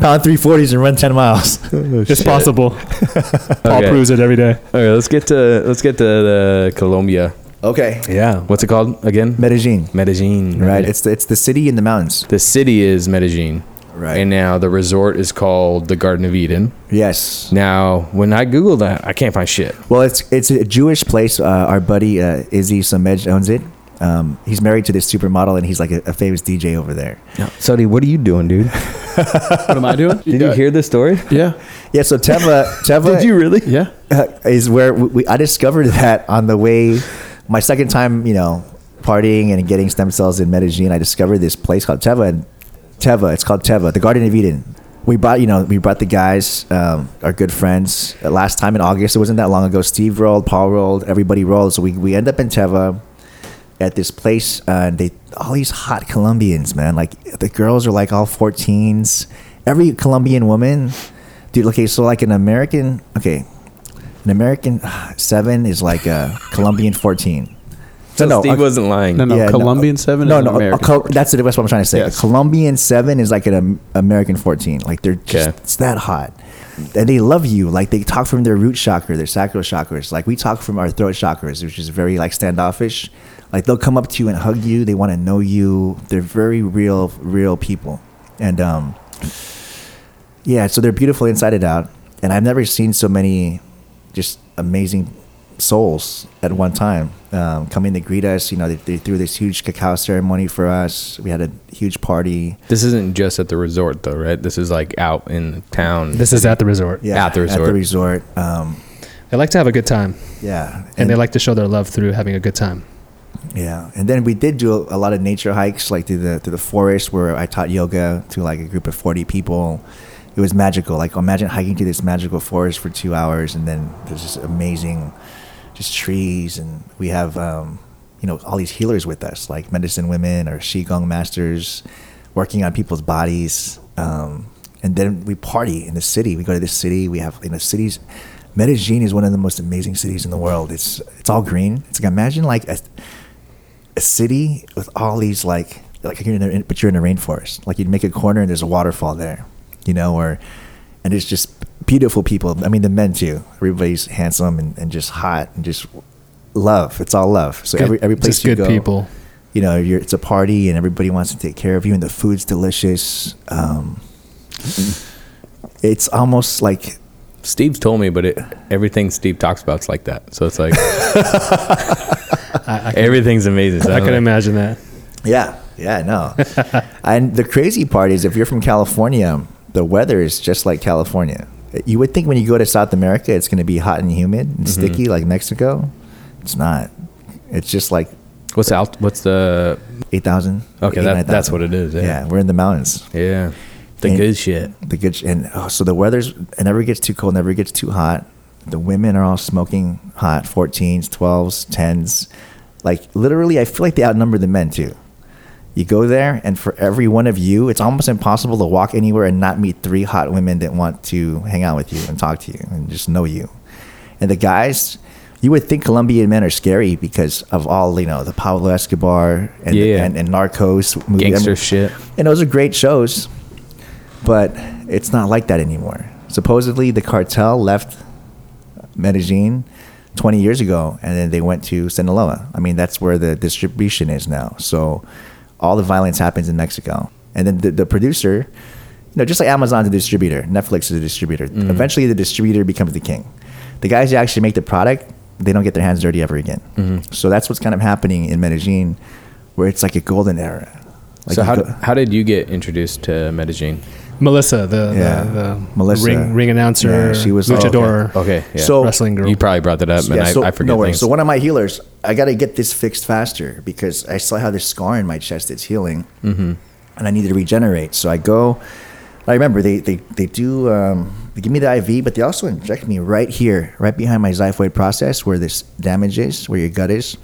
Pound three forties and run ten miles. Oh, it's possible. Paul Okay. proves it every day. Okay, let's get to let's get to the Colombia. Okay. Yeah. What's it called again? Medellin. Medellin. Right. It's the, it's the city in the mountains. the city is Medellin. Right. And now the resort is called the Garden of Eden. yes. Now, when I Google that, I can't find shit. Well, it's it's a Jewish place. Uh, our buddy uh, Izzy Samej owns it. Um, he's married to this supermodel, and he's like a, a famous DJ over there. Sodi, what are you doing, dude? what am I doing? Did you hear this story? Yeah. Yeah. So Teva, Teva Did you really? Yeah. uh, is where we, we, I discovered that on the way, my second time, you know, partying and getting stem cells in Medellin. I discovered this place called Teva, and Teva. It's called Teva, the Garden of Eden. We brought, you know, we brought the guys, um, our good friends. Uh, last time in August, it wasn't that long ago. Steve rolled, Paul rolled, everybody rolled. So we we end up in Teva at this place, uh, and they all these hot Colombians, man. Like the girls are like all 14s. Every Colombian woman, dude. Okay, so like an American, okay, an American seven is like a Colombian 14. So no, Steve a- wasn't lying. No, no. Yeah, no. Colombian 7 No, is no, a- a American. Col- that's, the, that's what I'm trying to say. Yes. A Colombian seven is like an Am- American 14. Like they're just, Okay. it's that hot. And they love you. Like they talk from their root chakra, their sacral chakras. Like we talk from our throat chakras, which is very like standoffish. Like they'll come up to you and hug you. They want to know you. They're very real, real people. And um, yeah, so they're beautiful inside and out. And I've never seen so many just amazing souls at one time um, coming to greet us. You know, they, they threw this huge cacao ceremony for us. We had a huge party. This isn't just at the resort, though, right? This is like out in town. This is at the resort. Yeah, At the resort. At the resort. resort. Um, They like to have a good time, yeah, and, they like to show their love through having a good time. Yeah, and then we did do a, a lot of nature hikes, like through the through the forest, where I taught yoga to like a group of forty people. It was magical. Like imagine hiking to this magical forest for two hours, and then there's this amazing, just trees, and we have um, you know all these healers with us, like medicine women or qigong masters, working on people's bodies. Um, and then we party in the city. We go to this city. We have in the cities. Medellin is one of the most amazing cities in the world. It's it's all green. It's like imagine like a, a city with all these like like you're in a, but you're in a rainforest. Like you'd make a corner and there's a waterfall there, you know, or and it's just beautiful people. I mean, the men too. Everybody's handsome and, and just hot and just love. It's all love. So every every place just you good go, people. you know, you're, it's a party and everybody wants to take care of you, and the food's delicious. Um, it's almost like Steve's told me, but it, everything Steve talks about is like that. So it's like I, I can, everything's amazing. So I I'm can like, imagine that. Yeah, yeah, no. and the crazy part is, if you're from California, the weather is just like California. You would think when you go to South America, it's going to be hot and humid and mm-hmm. sticky like Mexico. It's not. It's just like What's out? What's the? eight thousand. Okay, that- that's what it is, yeah. Yeah. we're in the mountains. Yeah, the And- good shit. The good sh- and oh, so the weather's it never gets too cold, never gets too hot. The women are all smoking hot, 14s, 12s, 10s. Like literally, I feel like they outnumber the men too. You go there, and for every one of you, it's almost impossible to walk anywhere and not meet three hot women that want to hang out with you and talk to you and just know you. And the guys, you would think Colombian men are scary because of all you know, the Pablo Escobar and Yeah. and, and Narcos movie. I mean, Gangster shit. and those are great shows, but it's not like that anymore. Supposedly, the cartel left Medellin 20 years ago, and then they went to Sinaloa. I mean, that's where the distribution is now. So all the violence happens in Mexico. And then the, the producer, you know, just like Amazon's a distributor, Netflix is a distributor. Mm-hmm. Eventually, the distributor becomes the king. The guys who actually make the product, they don't get their hands dirty ever again. Mm-hmm. So that's what's kind of happening in Medellin, where it's like a golden era. Like so how go- how did you get introduced to Medellin? Melissa, the, Yeah. the, the Melissa. ring, ring announcer, Yeah, she was- luchador, Okay, yeah. So- wrestling girl. you probably brought that up, and Yeah, I, so, I forget no worries. things. So one of my healers, I got to get this fixed faster because I still have this scar in my chest that's healing, mm-hmm. and I need to regenerate. So I go. I remember they they they do um, they give me the IV, but they also inject me right here, right behind my xiphoid process where this damage is, where your gut is.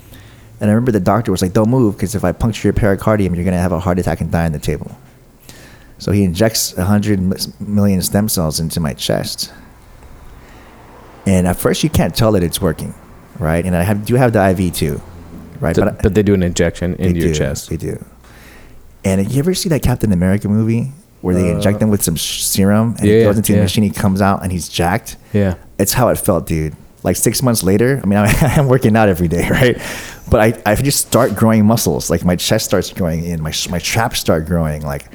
And I remember the doctor was like, "Don't move, because if I puncture your pericardium, you're gonna have a heart attack and die on the table." So he injects hundred million stem cells into my chest, and at first you can't tell that it's working, right? And I have, do have the IV too, right? Th- I- but they do an injection into your do, chest. They do. And you ever see that Captain America movie where they inject him with some serum and he Uh, goes into the machine, he comes out and he's jacked? Yeah. It's how it felt, dude. Like six months later, I mean, I'm working out every day, right? But I, I just start growing muscles. Like my chest starts growing in, my, my traps start growing. Like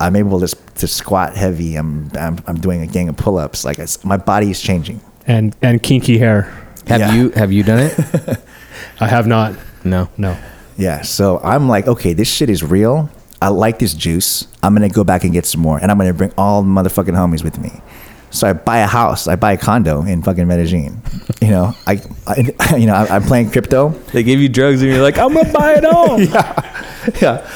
I'm able to, to squat heavy. I'm, I'm, I'm doing a gang of pull ups. Like it's, my body is changing. and and kinky hair. Have Yeah. you have you done it? I have not. no. No. Yeah, so I'm like, okay, this shit is real. I like this juice. I'm gonna go back and get some more, and I'm gonna bring all the motherfucking homies with me. So I buy a house, I buy a condo in fucking Medellin. You know, I, I you know, I, I'm playing crypto. They give you drugs, and you're like, I'm gonna buy it all. yeah, Yeah,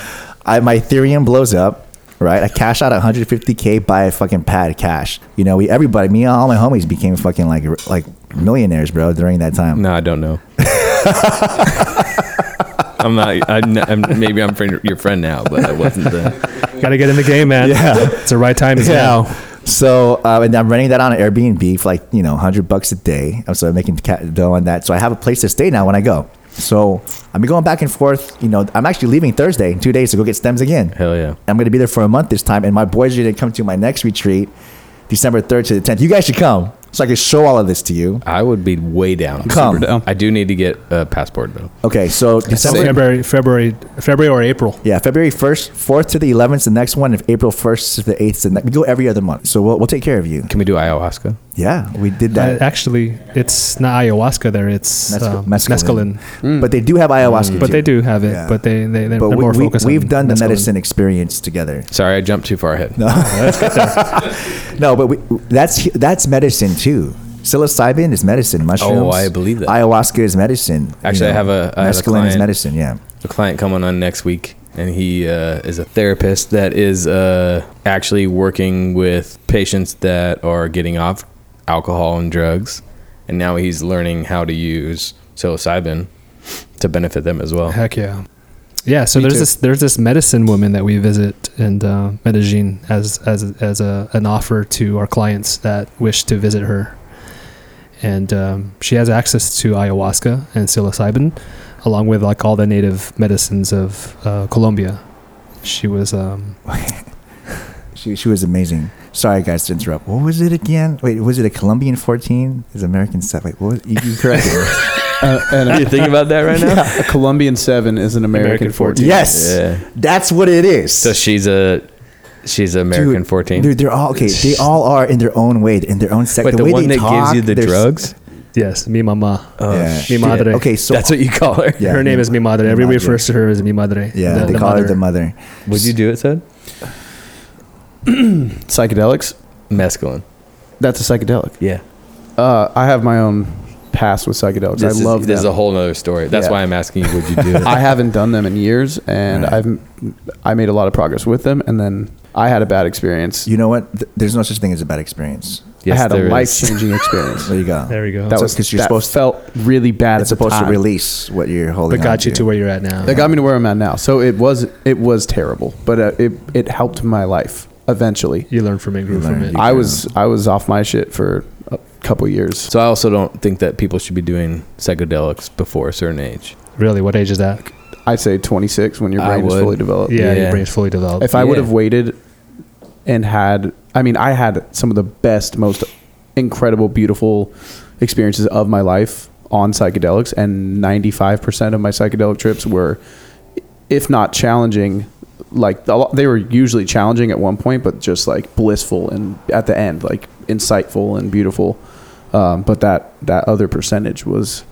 I, my Ethereum blows up. Right, I cash out 150k, buy a fucking pad cash. You know, we everybody, me and all my homies became fucking like like millionaires, bro, during that time. No, I don't know. I'm not. I'm, I'm, maybe I'm friend, your friend now, but I wasn't then. Got to get in the game, man. Yeah. It's the right time is Yeah. now. So, uh, and I'm renting that on Airbnb for like, you know, 100 bucks a day. I'm so making ca- dough on that. So I have a place to stay now when I go. So I've been going back and forth. You know, I'm actually leaving Thursday in two days to go get stems again. Hell yeah. I'm going to be there for a month this time. And my boys are going to come to my next retreat, December 3rd to the 10th. You guys should come so I can show all of this to you. I would be way down. Come. Super down. I do need to get a passport though. Okay, so December. February, February, February or April. Yeah, February 1st, 4th to the 11th, the next one. If April 1st to the 8th, is the next. We go every other month. So we'll, we'll take care of you. Can we do ayahuasca? Yeah, we did Uh, that. actually, it's not ayahuasca there. It's Mescal- um, mescaline. mescaline. But they do have ayahuasca. But too. they do have it. Yeah. But they they they're But we, more we, focused. we've on done the mescaline. medicine experience together. Sorry, I jumped too far ahead. No, no, but we, that's that's medicine too. Psilocybin is medicine. Mushrooms. Oh, I believe that. Ayahuasca is medicine. you Actually, I have a- I have a mescaline is client- medicine. Yeah. a client coming on next week, and he uh, is a therapist that is uh, actually working with patients that are getting off alcohol and drugs, and now he's learning how to use psilocybin to benefit them as well. Heck yeah. Yeah, so Me there's too. this there's this medicine woman that we visit in uh, Medellin as as as a an offer to our clients that wish to visit her, and um, she has access to ayahuasca and psilocybin, along with like all the native medicines of uh, Colombia. She was um, She she was amazing. Sorry guys to interrupt. What was it again? Wait, was it a Colombian 14? Is American stuff? Wait, what was, you, you corrected. Uh, and you a, think about that right now? a Colombian seven is an American, American 14. Yes, Yeah. that's what it is. So she's a she's an American Dude, 14. Dude, they're all okay. They all are in their own way, in their own sector. But the, way one they that talk, gives you the drugs, Yes, mi mama. oh, Yeah. Mi madre. Okay, so that's what you call her. Yeah. her name is mi madre. Mi Everybody madre. refers to her as mi madre. Yeah, The- they the call her the mother. Would you do it, said? Psychedelics? Mescaline. That's a psychedelic. Yeah. Uh, I have my own past with psychedelics. This I is, love This is a whole other story. That's Yeah. why I'm asking you, would you do it? I haven't done them in years, and Right. I've I made a lot of progress with them, and then I had a bad experience. You know what? Th- There's no such thing as a bad experience. Yes, I had a life changing experience. There you go. There we go. That So- was 'cause you're supposed felt really bad. It's at the supposed to release what you're holding. but got on you to where you're at now. That got me to where I'm at now. So it was it was terrible, but uh, it it helped my life eventually. you learn from it, grew from learn. it. I was I was off my shit for a couple years. So I also don't think that people should be doing psychedelics before a certain age. really, what age is that? I'd say 26 when your I brain is would. fully developed. Yeah, Yeah. your brain's fully developed. If I would Yeah. have waited and had, I mean, I had some of the best, most incredible, beautiful experiences of my life on psychedelics, and 95% of my psychedelic trips were, if not challenging, like a lot- they were usually challenging at one point, but just like blissful and at the end, like insightful and beautiful. Um, but that that other percentage was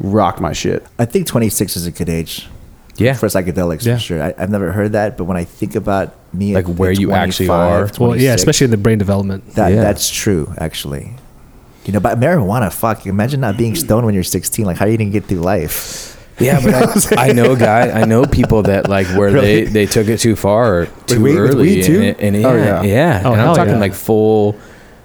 rocked my shit. I think 26 is a good age Yeah. for psychedelics Yeah. for sure. I, I've never heard that, but when I think about me, Like at- where at you actually are. well, yeah, especially in the brain development. that Yeah. that's true actually. You know, but marijuana, fuck. Imagine not being stoned when you're 16. Like, how are you gonna get through life? Yeah, but I, I know guy, I know people that like where Really? they they took it too far or too weed- with early, weed, too? and, and yeah, Oh, yeah. yeah, Oh, and I'm talking yeah. like full.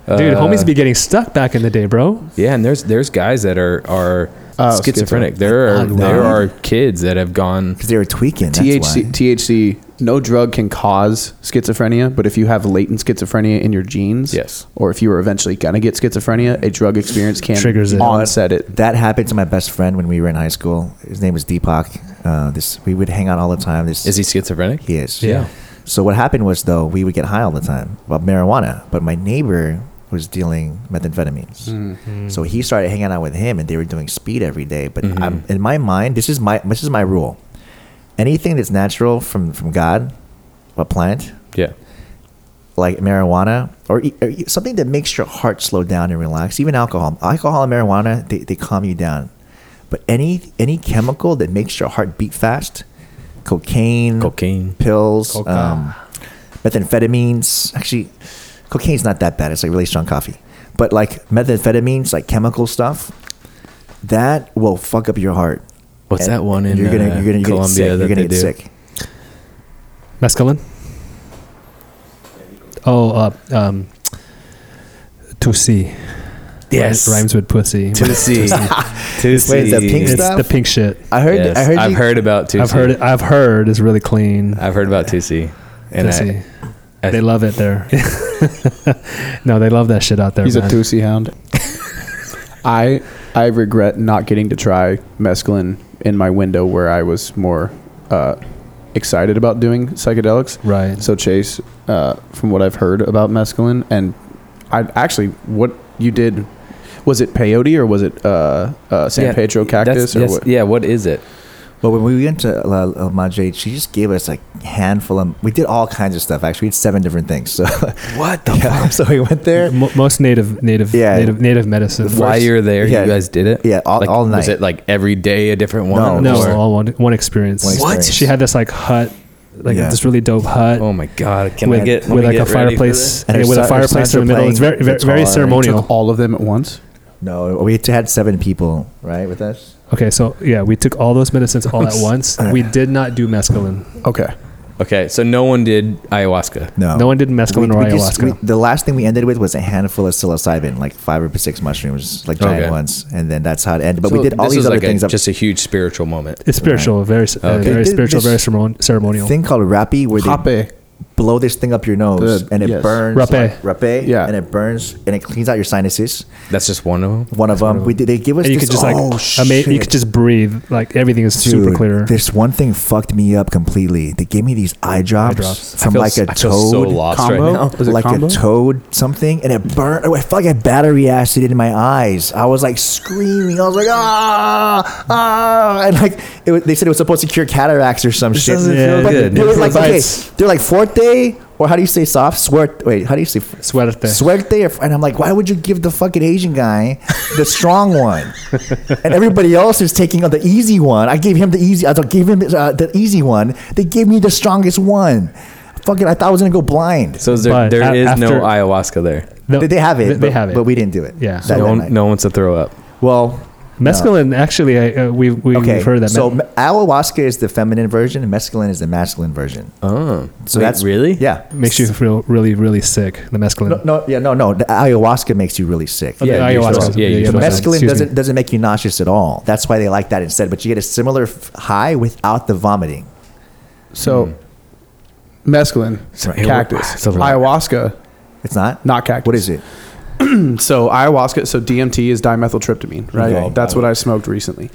Dude, uh, homies be getting stuck back in the day, bro. Yeah, and there's there's guys that are are Oh, schizophrenic. schizo. There are Oh, there are kids that have gone. Because they were tweaking. THC. THC, no drug can cause schizophrenia, but if you have latent schizophrenia in your genes, Yes. or if you were eventually gonna get schizophrenia, a drug experience can Triggers it. onset it. That happened to my best friend when we were in high school. His name was Deepak. Uh, this we would hang out all the time. This Is he schizophrenic? He is. Yeah. So what happened was though we would get high all the time about marijuana, but my neighbor was dealing methamphetamines. Mm-hmm. So he started hanging out with him, and they were doing speed every day. But Mhm. I'm, in my mind, this is my this is my rule. Anything that's natural from from God, a plant Yeah. like marijuana or, or something that makes your heart slow down and relax. Even alcohol, alcohol and marijuana, they, they calm you down. But any any chemical that makes your heart beat fast, cocaine, Cocaine. pills, um, methamphetamines. Actually, cocaine's not that bad. It's like really strong coffee. But like methamphetamines, like chemical stuff, that will fuck up your heart. What's And that one in you're gonna, uh, you're gonna, you're gonna Colombia get sick. that You're gonna they get do? sick. Mescaline? Oh, uh, um, Tusi. Yes. Rhymes with pussy. To see. to Wait, is that pink It's stuff? the pink shit. I heard. Yes, I heard. I've you, heard about Tusi. I've heard. I've heard it's really clean. I've heard about Tusi. And Tusi. I, I, they love it there. no, they love that shit out there. He's man. a Tusi hound. I I regret not getting to try mescaline in my window where I was more uh, excited about doing psychedelics. Right. So Chase, uh, from what I've heard about mescaline, and I actually what you did was it peyote or was it uh, uh, San Yeah, Pedro cactus or yes, what? Yeah, what is it? But when we went to uh, uh, La, La Madre, she just gave us like a handful of. We did all kinds of stuff. Actually, we did seven different things. So What the yeah, so we went there. Mo- most native, native, Yeah. native, native medicine. While you're there, yeah. you guys did it? Yeah, all- like, all Was it like every day a different one? No, no, Or- all one, one experience. One What? She had this like hut, like Yeah. this really dope hut. Oh my god! Can with, I get with like a get ready for fireplace? And and her eh, with a son- her fireplace in the middle. It's very very, very guitar. ceremonial. Took all of them at once. No, we had seven people, right, with us. Okay, so yeah, we took all those medicines all at once. We did not do mescaline. Okay. Okay, so no one did ayahuasca. No, No one did mescaline or just- ayahuasca. we- the last thing we ended with was a handful of psilocybin, like five or six mushrooms, like giant Okay. ones, and then that's how it ended. But So we did all this these was other like a- things. up- just a huge spiritual moment. it's spiritual, very uh, Okay. very They spiritual, this very ceremon- ceremonial. thing called rappy, where they Hape. Blow this thing up your nose, The- and it yes. burns. Rapé. like- rapé, Yeah. and it burns, and it cleans out your sinuses. That's just one of them. One of them, we did. They give us And you this. could just like, oh I mean, you shit. could just breathe. Like everything is super Dude, clear. This one thing fucked me up completely. They gave me these eye drops, drops. I from feel like s- a I feel so toad. lost Kambo? right now. Was it like Kambo? a toad something and it burned I felt like I had battery acid in my eyes I was like screaming I was like ah ah and like it was, they said it was supposed to cure cataracts or some shit doesn't feel but good. they were It like okay provides- they're like forte or how do you say soft suerte wait how do you say f- Suerte. suerte or- and I'm like why would you give the fucking Asian guy the strong one and everybody else is taking on the easy one I gave him the easy I gave him uh, the easy one they gave me the strongest one fucking I thought I was gonna go blind So is there But there a- is no ayahuasca there. No, they, they have it They, they but, have it. but we didn't do it Yeah. that- no that one no one's to throw up. well mescaline. Actually, I, uh, we we Okay, we've heard that. so me- ayahuasca is the feminine version, and mescaline is the masculine version. Oh, So Wait, that's really yeah. makes you feel really really sick. The mescaline. No, no, yeah, no, no. The ayahuasca makes you really sick. Oh, Yeah, you ayahuasca. throw. Yeah, you yeah, throw my up. bad. mescaline doesn't doesn't make you nauseous at all. That's why they like that instead. But you get a similar f- high without the vomiting. So, mescaline, Right. cactus, It's a ayahuasca, It's not. not cactus. What is it? So ayahuasca, so DMT is dimethyltryptamine, right? Okay. That's what I smoked recently.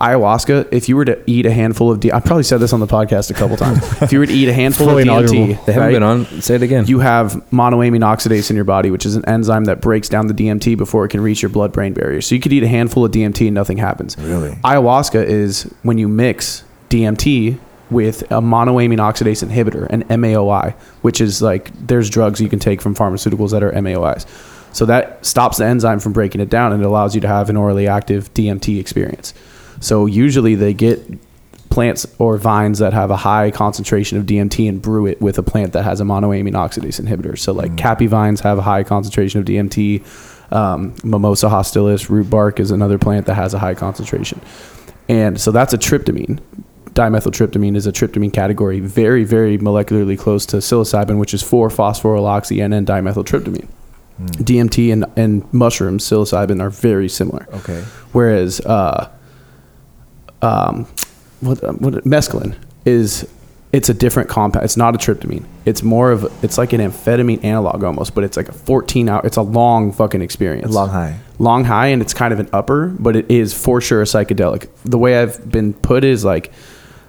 Ayahuasca, if you were to eat a handful of D, I probably said this on the podcast a couple times. if you were to eat a handful of Fully DMT, inaudible. They haven't right, been on. Say it again. you have monoamine oxidase in your body, which is an enzyme that breaks down the DMT before it can reach your blood-brain barrier. So you could eat a handful of DMT and nothing happens. Really? Ayahuasca is when you mix DMT with a monoamine oxidase inhibitor, an MAOI, which is like there's drugs you can take from pharmaceuticals that are MAOIs. So that stops the enzyme from breaking it down and it allows you to have an orally active DMT experience. So usually they get plants or vines that have a high concentration of DMT and brew it with a plant that has a monoamine oxidase inhibitor. So like caapi vines have a high concentration of DMT. Um, Mimosa hostilis root bark is another plant that has a high concentration. And so that's a tryptamine. Dimethyltryptamine is a tryptamine category, very, very molecularly close to psilocybin, which is 4-phosphoryloxy and then dimethyltryptamine. DMT and, and mushrooms, psilocybin, are very similar. Okay. Whereas, uh, um, what, what mescaline is, it's a different compound. It's not a tryptamine. It's more of, it's like an amphetamine analog almost, but it's like a 14 hour, it's a long fucking experience. Long high. Long high, and it's kind of an upper, but it is for sure a psychedelic. The way I've been put is like,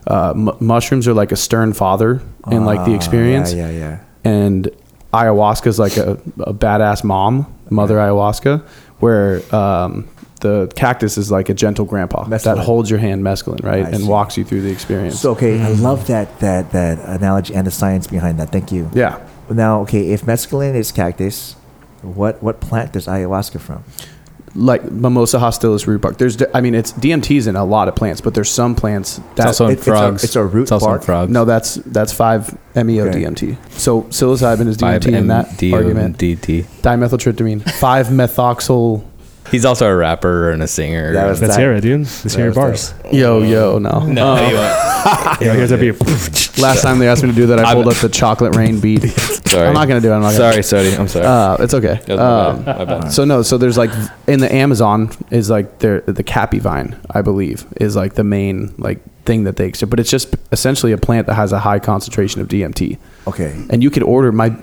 uh, m- mushrooms are like a stern father in like the Ah, experience Yeah, yeah, yeah. and ayahuasca is like a, a badass mom, mother ayahuasca, where um, the cactus is like a gentle grandpa that holds your hand, mescaline, right, I and see. walks you through the experience. So okay, I love that that that analogy and the science behind that. Thank you. yeah, Now, okay, if mescaline is cactus, what what plant does ayahuasca from? Like Mimosa hostilis root bark. There's, I mean, it's DMT's in a lot of plants, but there's some plants it's that also in it- it's a- frogs. it's a root It's also in bark? frogs. no, that's that's five meo Okay. DMT. So psilocybin is DMT in that MDO argument. DT. Dimethyltryptamine, five methoxyl. He's also a rapper and a singer. That was- Let's that- hear it, dude. Let's hear your was bars. Yo, yo, no. no, Uh, he won't. Yeah, here's a beat. Last time they asked me to do that, I I'm- pulled up the chocolate rain beat. Sorry. I'm not gonna do it. I'm not gonna. Sorry, Sody. I'm sorry. Uh, it's okay. That was my Um, bad. My bad. so no, so there's like in the Amazon is like there the caapi vine, I believe, is like the main like thing that they accept. But it's just essentially a plant that has a high concentration of DMT, Okay. and you could order my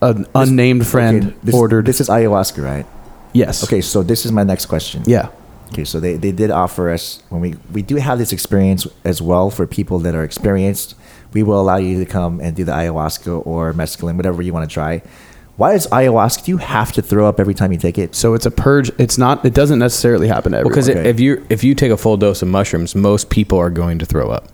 an unnamed friend Okay, this, ordered. This is ayahuasca, right? Yes. Okay, so this is my next question. Yeah. Okay, so they, they did offer us when we we do have this experience as well for people that are experienced. We will allow you to come and do the ayahuasca or mescaline, whatever you want to try. Why is ayahuasca? Do you have to throw up every time you take it? So it's a purge. It's not. It doesn't necessarily happen to everyone. Because okay. if you if you take a full dose of mushrooms, most people are going to throw up.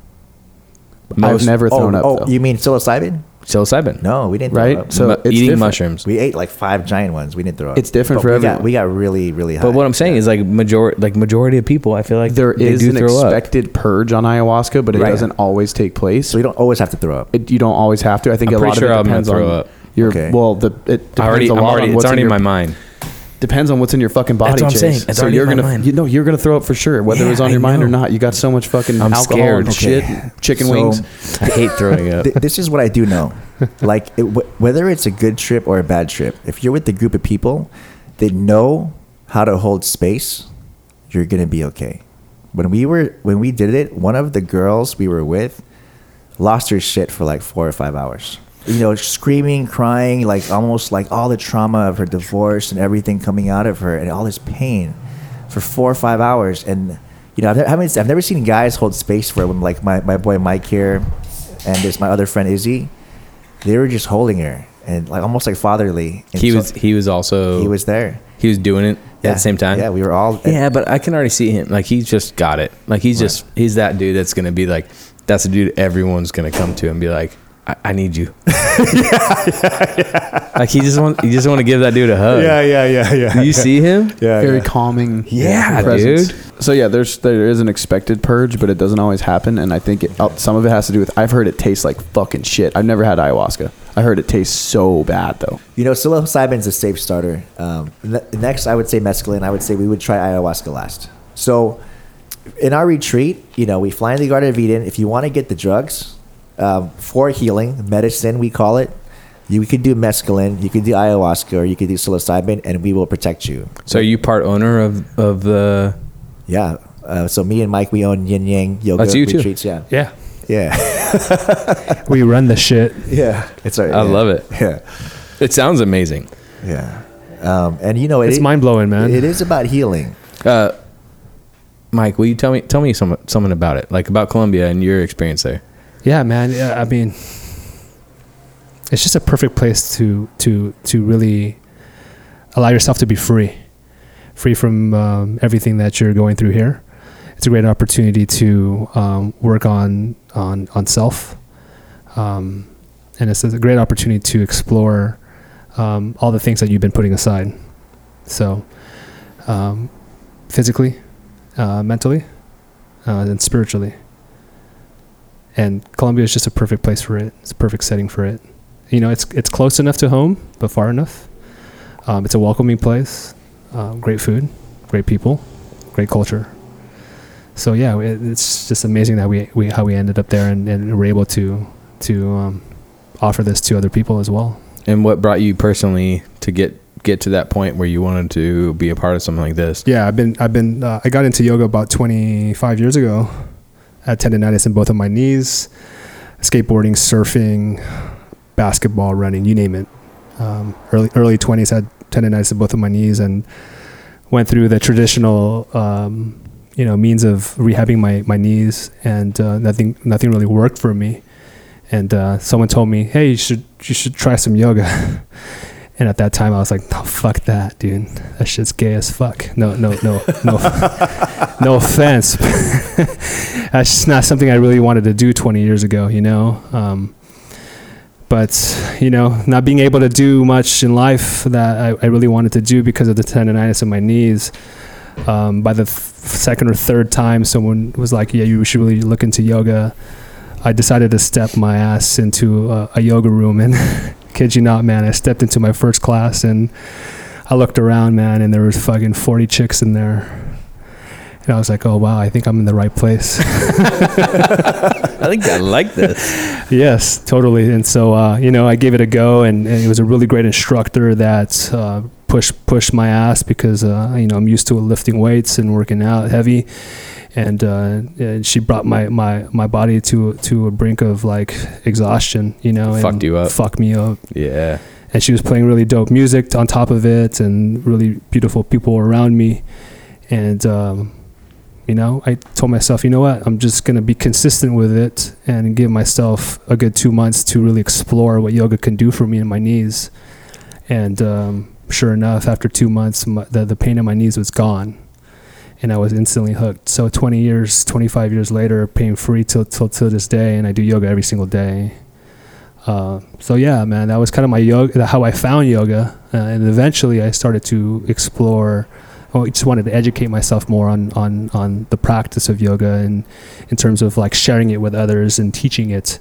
I've never thrown oh, up. oh though. you mean psilocybin? Psilocybin. No, we didn't. Throw Right? up. So Mu- it's eating different. mushrooms. we ate like five giant ones. We didn't throw up. It's different But for we got, everyone. we got really really high. But what I'm saying is like majority like majority of people, I feel like there they is do an throw up. expected purge on ayahuasca, but it Right. doesn't always take place. so you don't always have to throw up. it, you don't always have to. I think I'm a lot sure of it I'm depends throw on up. your. Okay. Well, the it depends I already, a I'm lot already on it's what's already in in my mind. Depends on what's in your fucking body. That's what I'm Chase. saying. It's so already you're in my gonna, mind. you know, you're gonna throw up for sure, whether it was Yeah, on your I mind or know. not. You got so much fucking I'm alcohol scared. and Okay. shit, chicken So- wings. I hate throwing up. Th- this is what I do know. Like it, wh- whether it's a good trip or a bad trip, if you're with a group of people that know how to hold space, you're gonna be okay. When we were when we did it, one of the girls we were with lost her shit for like four or five hours. You know, screaming, crying, like almost like all the trauma of her divorce and everything coming out of her and all this pain for four or five hours. And, you know, I've, I haven't, I've never seen guys hold space for it when, like, my, my boy Mike here and there's my other friend Izzy. They were just holding her and, like, almost like fatherly. And He so was he was also he was there. he was doing it Yeah. at the same time. Yeah, we were all. Yeah, but I can already see him. Like he's just got it. Like he's just he's that dude that's gonna be like that's the dude everyone's gonna come to and be like, I, I need you. Like he just want you just want to give that dude a hug. yeah, yeah, yeah. Do you see him? Yeah, Very yeah. calming. Yeah, presence. dude. So yeah, there's there is an expected purge, but it doesn't always happen, and I think it, uh, some of it has to do with I've heard it tastes like fucking shit. I've never had ayahuasca. I heard it tastes so bad though. You know, psilocybin's a safe starter. Um, ne- next, I would say mescaline. I would say we would try ayahuasca last. So, in our retreat, you know, we fly in the Garden of Eden. If you want to get the drugs um, for healing, medicine, we call it, you could do mescaline, you could do ayahuasca, or you could do psilocybin, and we will protect you. So are you part owner of of the? Yeah. Uh, so me and Mike, we own Yin Yang Yoga That's you too. Yeah. Yeah, Yeah. we run the shit. yeah. It's all right. I yeah. love it. Yeah. It sounds amazing. Yeah. Um, and you know, it It's mind blowing, man. It is about healing. Uh, Mike, will you tell me tell me some, something about it, like about Colombia and your experience there? Yeah, man. I mean, it's just a perfect place to to to really allow yourself to be free, free from um, everything that you're going through here. It's a great opportunity to um, work on on on self, um, and it's a great opportunity to explore um, all the things that you've been putting aside. So, um, physically, uh, mentally, uh, and spiritually and Colombia is just a perfect place for it. It's a perfect setting for it. You know, it's it's close enough to home, but far enough. Um, it's a welcoming place. Uh, great food, great people, great culture. So yeah, it, it's just amazing that we, we how we ended up there and, and were able to to um, offer this to other people as well. And what brought you personally to get get to that point where you wanted to be a part of something like this? Yeah, I've been I've been uh, I got into yoga about 25 years ago. Tendonitis in both of my knees, skateboarding, surfing, basketball, running, you name it. Um, early early 20s had tendonitis in both of my knees and went through the traditional um, you know means of rehabbing my my knees and uh, nothing nothing really worked for me. And uh, someone told me, "Hey, you should you should try some yoga." And at that time, I was like, "No, fuck that, dude. That shit's gay as fuck." No, no, no, no, no offense. That's just not something I really wanted to do 20 years ago, you know. Um, but you know, not being able to do much in life that I, I really wanted to do because of the tendonitis in my knees. Um, by the th- second or third time, someone was like, "Yeah, you should really look into yoga." I decided to step my ass into a, a yoga room, and kid you not, man, I stepped into my first class and I looked around, man, and there was fucking 40 chicks in there. And I was like, oh, wow, I think I'm in the right place. I think I like this. yes, totally. And so, uh, you know, I gave it a go, and, and it was a really great instructor that uh, pushed pushed my ass because, uh, you know, I'm used to lifting weights and working out heavy. And, uh, and she brought my, my, my body to to a brink of like exhaustion, you know, and Fucked you up. fucked me up. Yeah. and she was playing really dope music on top of it and really beautiful people around me and um, you know i told myself you know what i'm just going to be consistent with it and give myself a good two months to really explore what yoga can do for me in my knees and um, sure enough after two months my, the, the pain in my knees was gone and i was instantly hooked so 20 years 25 years later pain free till, till, till this day and i do yoga every single day uh, so yeah, man, that was kind of my yoga, how I found yoga, uh, and eventually I started to explore. I just wanted to educate myself more on on on the practice of yoga and in terms of like sharing it with others and teaching it,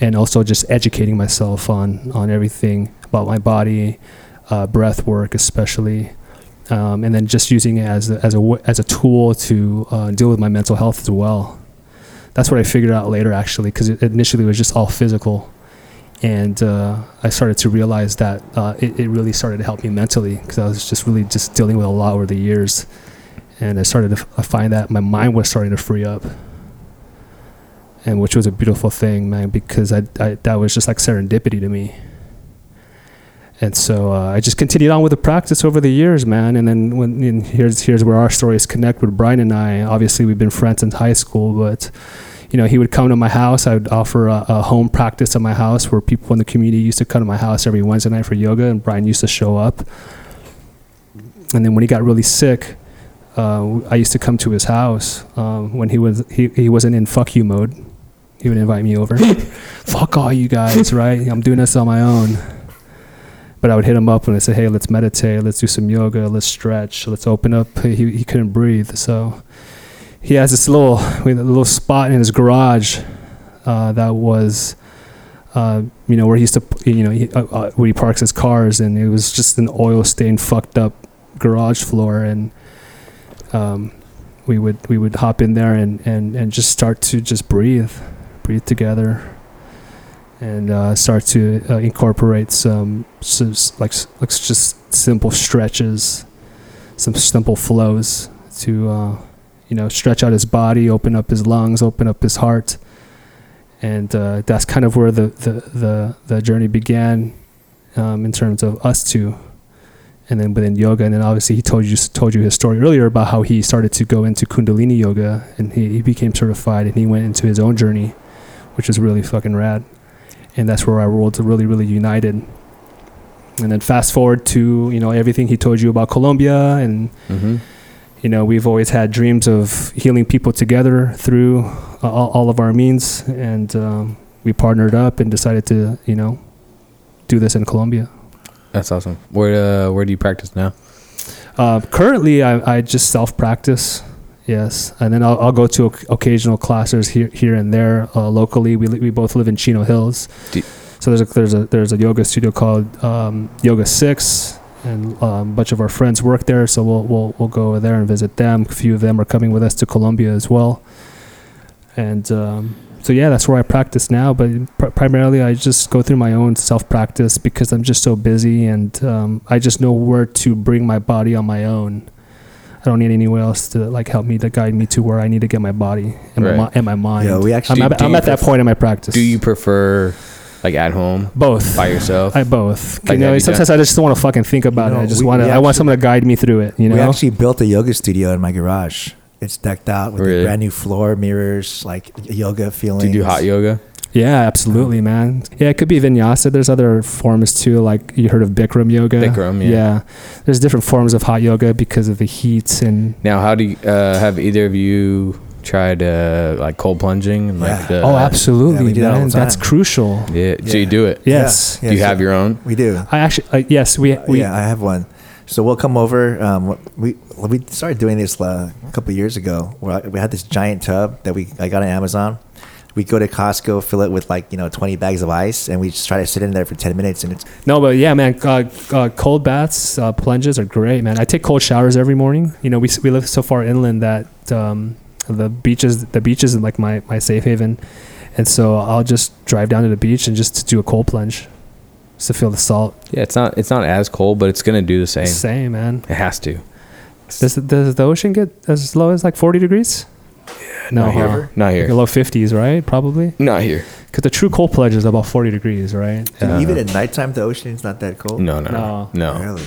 and also just educating myself on on everything about my body, uh, breath work especially. Um, and then just using it as a, as a as a tool to uh, deal with my mental health as well. That's what I figured out later, actually, because initially it was just all physical and uh, I started to realize that uh, it, it really started to help me mentally because I was just really just dealing with a lot over the years, and I started to f- find that my mind was starting to free up, and which was a beautiful thing, man, because I, I that was just like serendipity to me. And so uh, I just continued on with the practice over the years, man. And then when and here's here's where our stories connect with Brian and I. Obviously, we've been friends since high school, but you know, he would come to my house. I would offer a, a home practice at my house where people in the community used to come to my house every Wednesday night for yoga, and Brian used to show up. And then when he got really sick, uh, I used to come to his house um, when he was he, he wasn't in fuck you mode. He would invite me over. fuck all you guys, right? I'm doing this on my own. But I would hit him up and I say, "Hey, let's meditate. Let's do some yoga. Let's stretch. Let's open up." He he couldn't breathe, so he has this little little spot in his garage uh, that was. Uh, you know where he used to, you know, he, uh, uh, where he parks his cars, and it was just an oil stained, fucked up garage floor, and um, we would we would hop in there and, and, and just start to just breathe, breathe together, and uh, start to uh, incorporate some, some like like just simple stretches, some simple flows to uh, you know stretch out his body, open up his lungs, open up his heart, and uh, that's kind of where the the the, the journey began um, in terms of us two and then within yoga. And then obviously he told you told you his story earlier about how he started to go into kundalini yoga and he, he became certified and he went into his own journey which was really fucking rad and that's where our worlds are really really united and then fast forward to you know everything he told you about colombia and Mm-hmm. you know we've always had dreams of healing people together through uh, all, all of our means and um, we partnered up and decided to you know do this in colombia That's awesome. Where uh, where do you practice now? Uh, currently, I, I just self practice. Yes, and then I'll, I'll go to occasional classes here here and there uh, locally. We we both live in Chino Hills, so there's a there's a there's a yoga studio called um, Yoga Six, and um, a bunch of our friends work there. So we'll we'll we'll go over there and visit them. A few of them are coming with us to Colombia as well, and. Um, so yeah, that's where I practice now. But pr- primarily, I just go through my own self practice because I'm just so busy, and um, I just know where to bring my body on my own. I don't need anyone else to like help me to guide me to where I need to get my body and, Right. my, and my mind. Yeah, we actually- I'm, Do- at, I'm at that pref- point in my practice. Do you prefer like at home both? by yourself? I both. Like, you know, have you sometimes I just don't want to fucking think about You it. I just want to. I want someone to guide me through it. You know. We actually built a yoga studio in my garage. It's decked out with Really? a brand new floor, mirrors, like yoga feeling. do you do hot yoga? Yeah, absolutely, man. Yeah, it could be vinyasa. There's other forms too, like you heard of Bikram yoga. Bikram, yeah. There's different forms of hot yoga because of the heat and. Now, how do you uh, have either of you tried uh, like cold plunging and like Yeah. the, oh, absolutely, we do that all man. the That's crucial. Yeah, so you do it. Yes. Yeah, do you have your own? We do. I actually, uh, yes, we we yeah, I have one. So we'll come over. Um, we we started doing this uh, a couple years ago. Where I, we had this giant tub that we I got on Amazon. We go to Costco, fill it with like you know twenty bags of ice, and we just try to sit in there for ten minutes. And it's No, but yeah, man, uh, uh, cold baths, uh, plunges are great, man. I take cold showers every morning. You know, we we live so far inland that um, the beaches the beaches is like my my safe haven, and so I'll just drive down to the beach and just do a cold plunge, just to feel the salt. Yeah, it's not it's not as cold, but it's gonna do the same. Same, man. It has to. Does does the ocean get as low as like forty degrees? No, not here. huh? Not Like here. low fifties, right? Probably. Not here. Because the true cold plunge is about forty degrees, right? Uh, even at nighttime, the ocean's not that cold. No, no, no, No. no. really.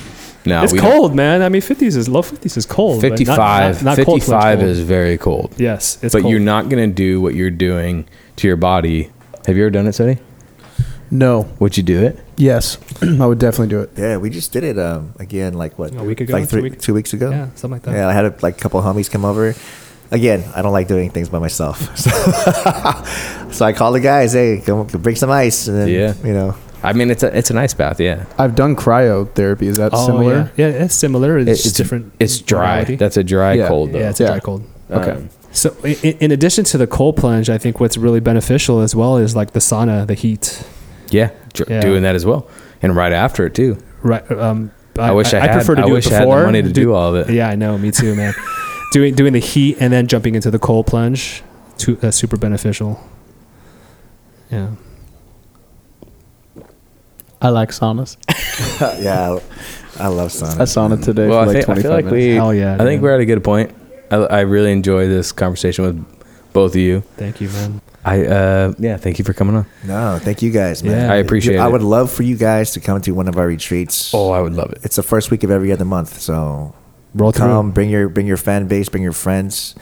no it's we don't- cold, man. I mean, fifties is low. Fifties is cold. but not- 55, not, not 55 cold. is very cold. Yes, it's but cold. you're not gonna do what you're doing to your body. Have you ever done it, Seti? No. Would you do it? Yes. I would definitely do it. Yeah, we just did it um, again, like what A week ago, like two three, weeks- two weeks ago. Yeah, something like that. Yeah, I had a, like a couple of homies come over. Again, I don't like doing things by myself, so, so I call the guys. Hey, come bring some ice, and then Yeah. you know, I mean, it's a it's an ice bath. Yeah, I've done cryotherapy. Is that Oh, similar? Yeah. yeah, it's similar. It's, It- just different. It's dry. modality. That's a dry Yeah. cold though. yeah, it's a Yeah. dry cold. Okay. Um, So, in, in addition to the cold plunge, I think what's really beneficial as well is like the sauna, the heat. yeah, dr- Yeah. doing that as well, and right after it too. Right. Um, I, wish I, had. prefer to I do wish it I had before. the money to do, all of it. Yeah, I know. Me too, man. doing doing the heat and then jumping into the cold plunge, to, uh, super beneficial. Yeah. I like saunas. yeah, I love sauna. I sauna today Well, for I, like think, I feel like minutes. we. Hell yeah, I think dude. we're at a good point. I, I really enjoy this conversation with both of you. Thank you, man. I uh yeah, thank you for coming on. No, thank you guys, man. Yeah. I appreciate it. I would love for you guys to come to one of our retreats. Oh, I would love it. It's the first week of every other month, so Roll through. come, bring your bring your fan base, bring your friends.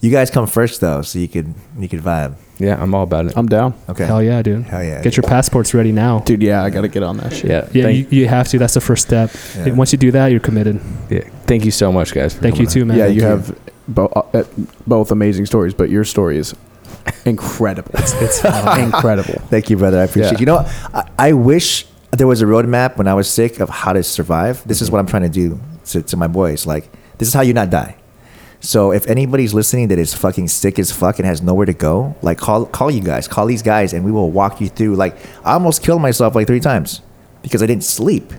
You guys come first though, so you could you could vibe. Yeah, I'm all about it. I'm down, Okay. Hell yeah, dude. Hell yeah. Get your passports ready now. dude. Yeah, I gotta get on that shit. yeah. Yeah, you, you have to. That's the first step. Yeah. Once you do that, you're committed. yeah. Thank you so much, guys. Thank you too, man. yeah, Thank you you. have bo- uh, both amazing stories, but your story is incredible. It's incredible. Thank you, brother. I appreciate Yeah. you. know. I, I wish there was a roadmap when I was sick of how to survive. This is what I'm trying to do to, to my boys. Like, this is how you not die. So if anybody's listening that is fucking sick as fuck and has nowhere to go, like call call you guys, call these guys, and we will walk you through. Like I almost killed myself like three times because I didn't sleep.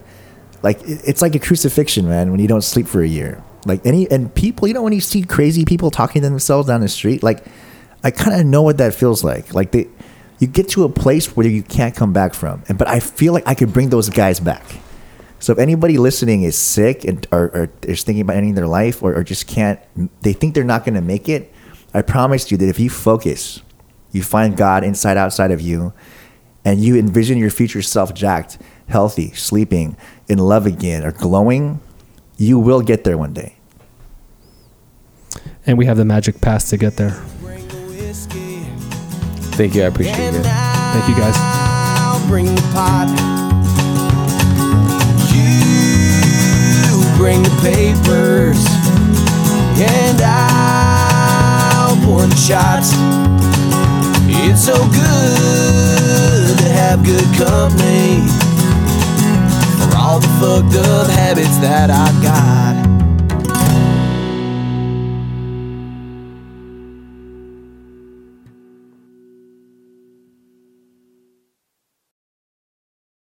Like it's like a crucifixion, man. When you don't sleep for a year, like any and people, you know, when you see crazy people talking to themselves down the street, like I kind of know what that feels like. Like they, you get to a place where you can't come back from, and but I feel like I could bring those guys back. So if anybody listening is sick and or, or is thinking about ending their life or, or just can't, they think they're not going to make it. I promise you that if you focus, you find God inside outside of you, and you envision your future self jacked, healthy, sleeping, in love again, or glowing, you will get there one day. and we have the magic pass to get there. Bring the whiskey. in. Thank you. I appreciate And it. Thank you, guys. Bring the papers. And I'll pour the shots. It's so good to have good company. For all the fucked up habits that I got.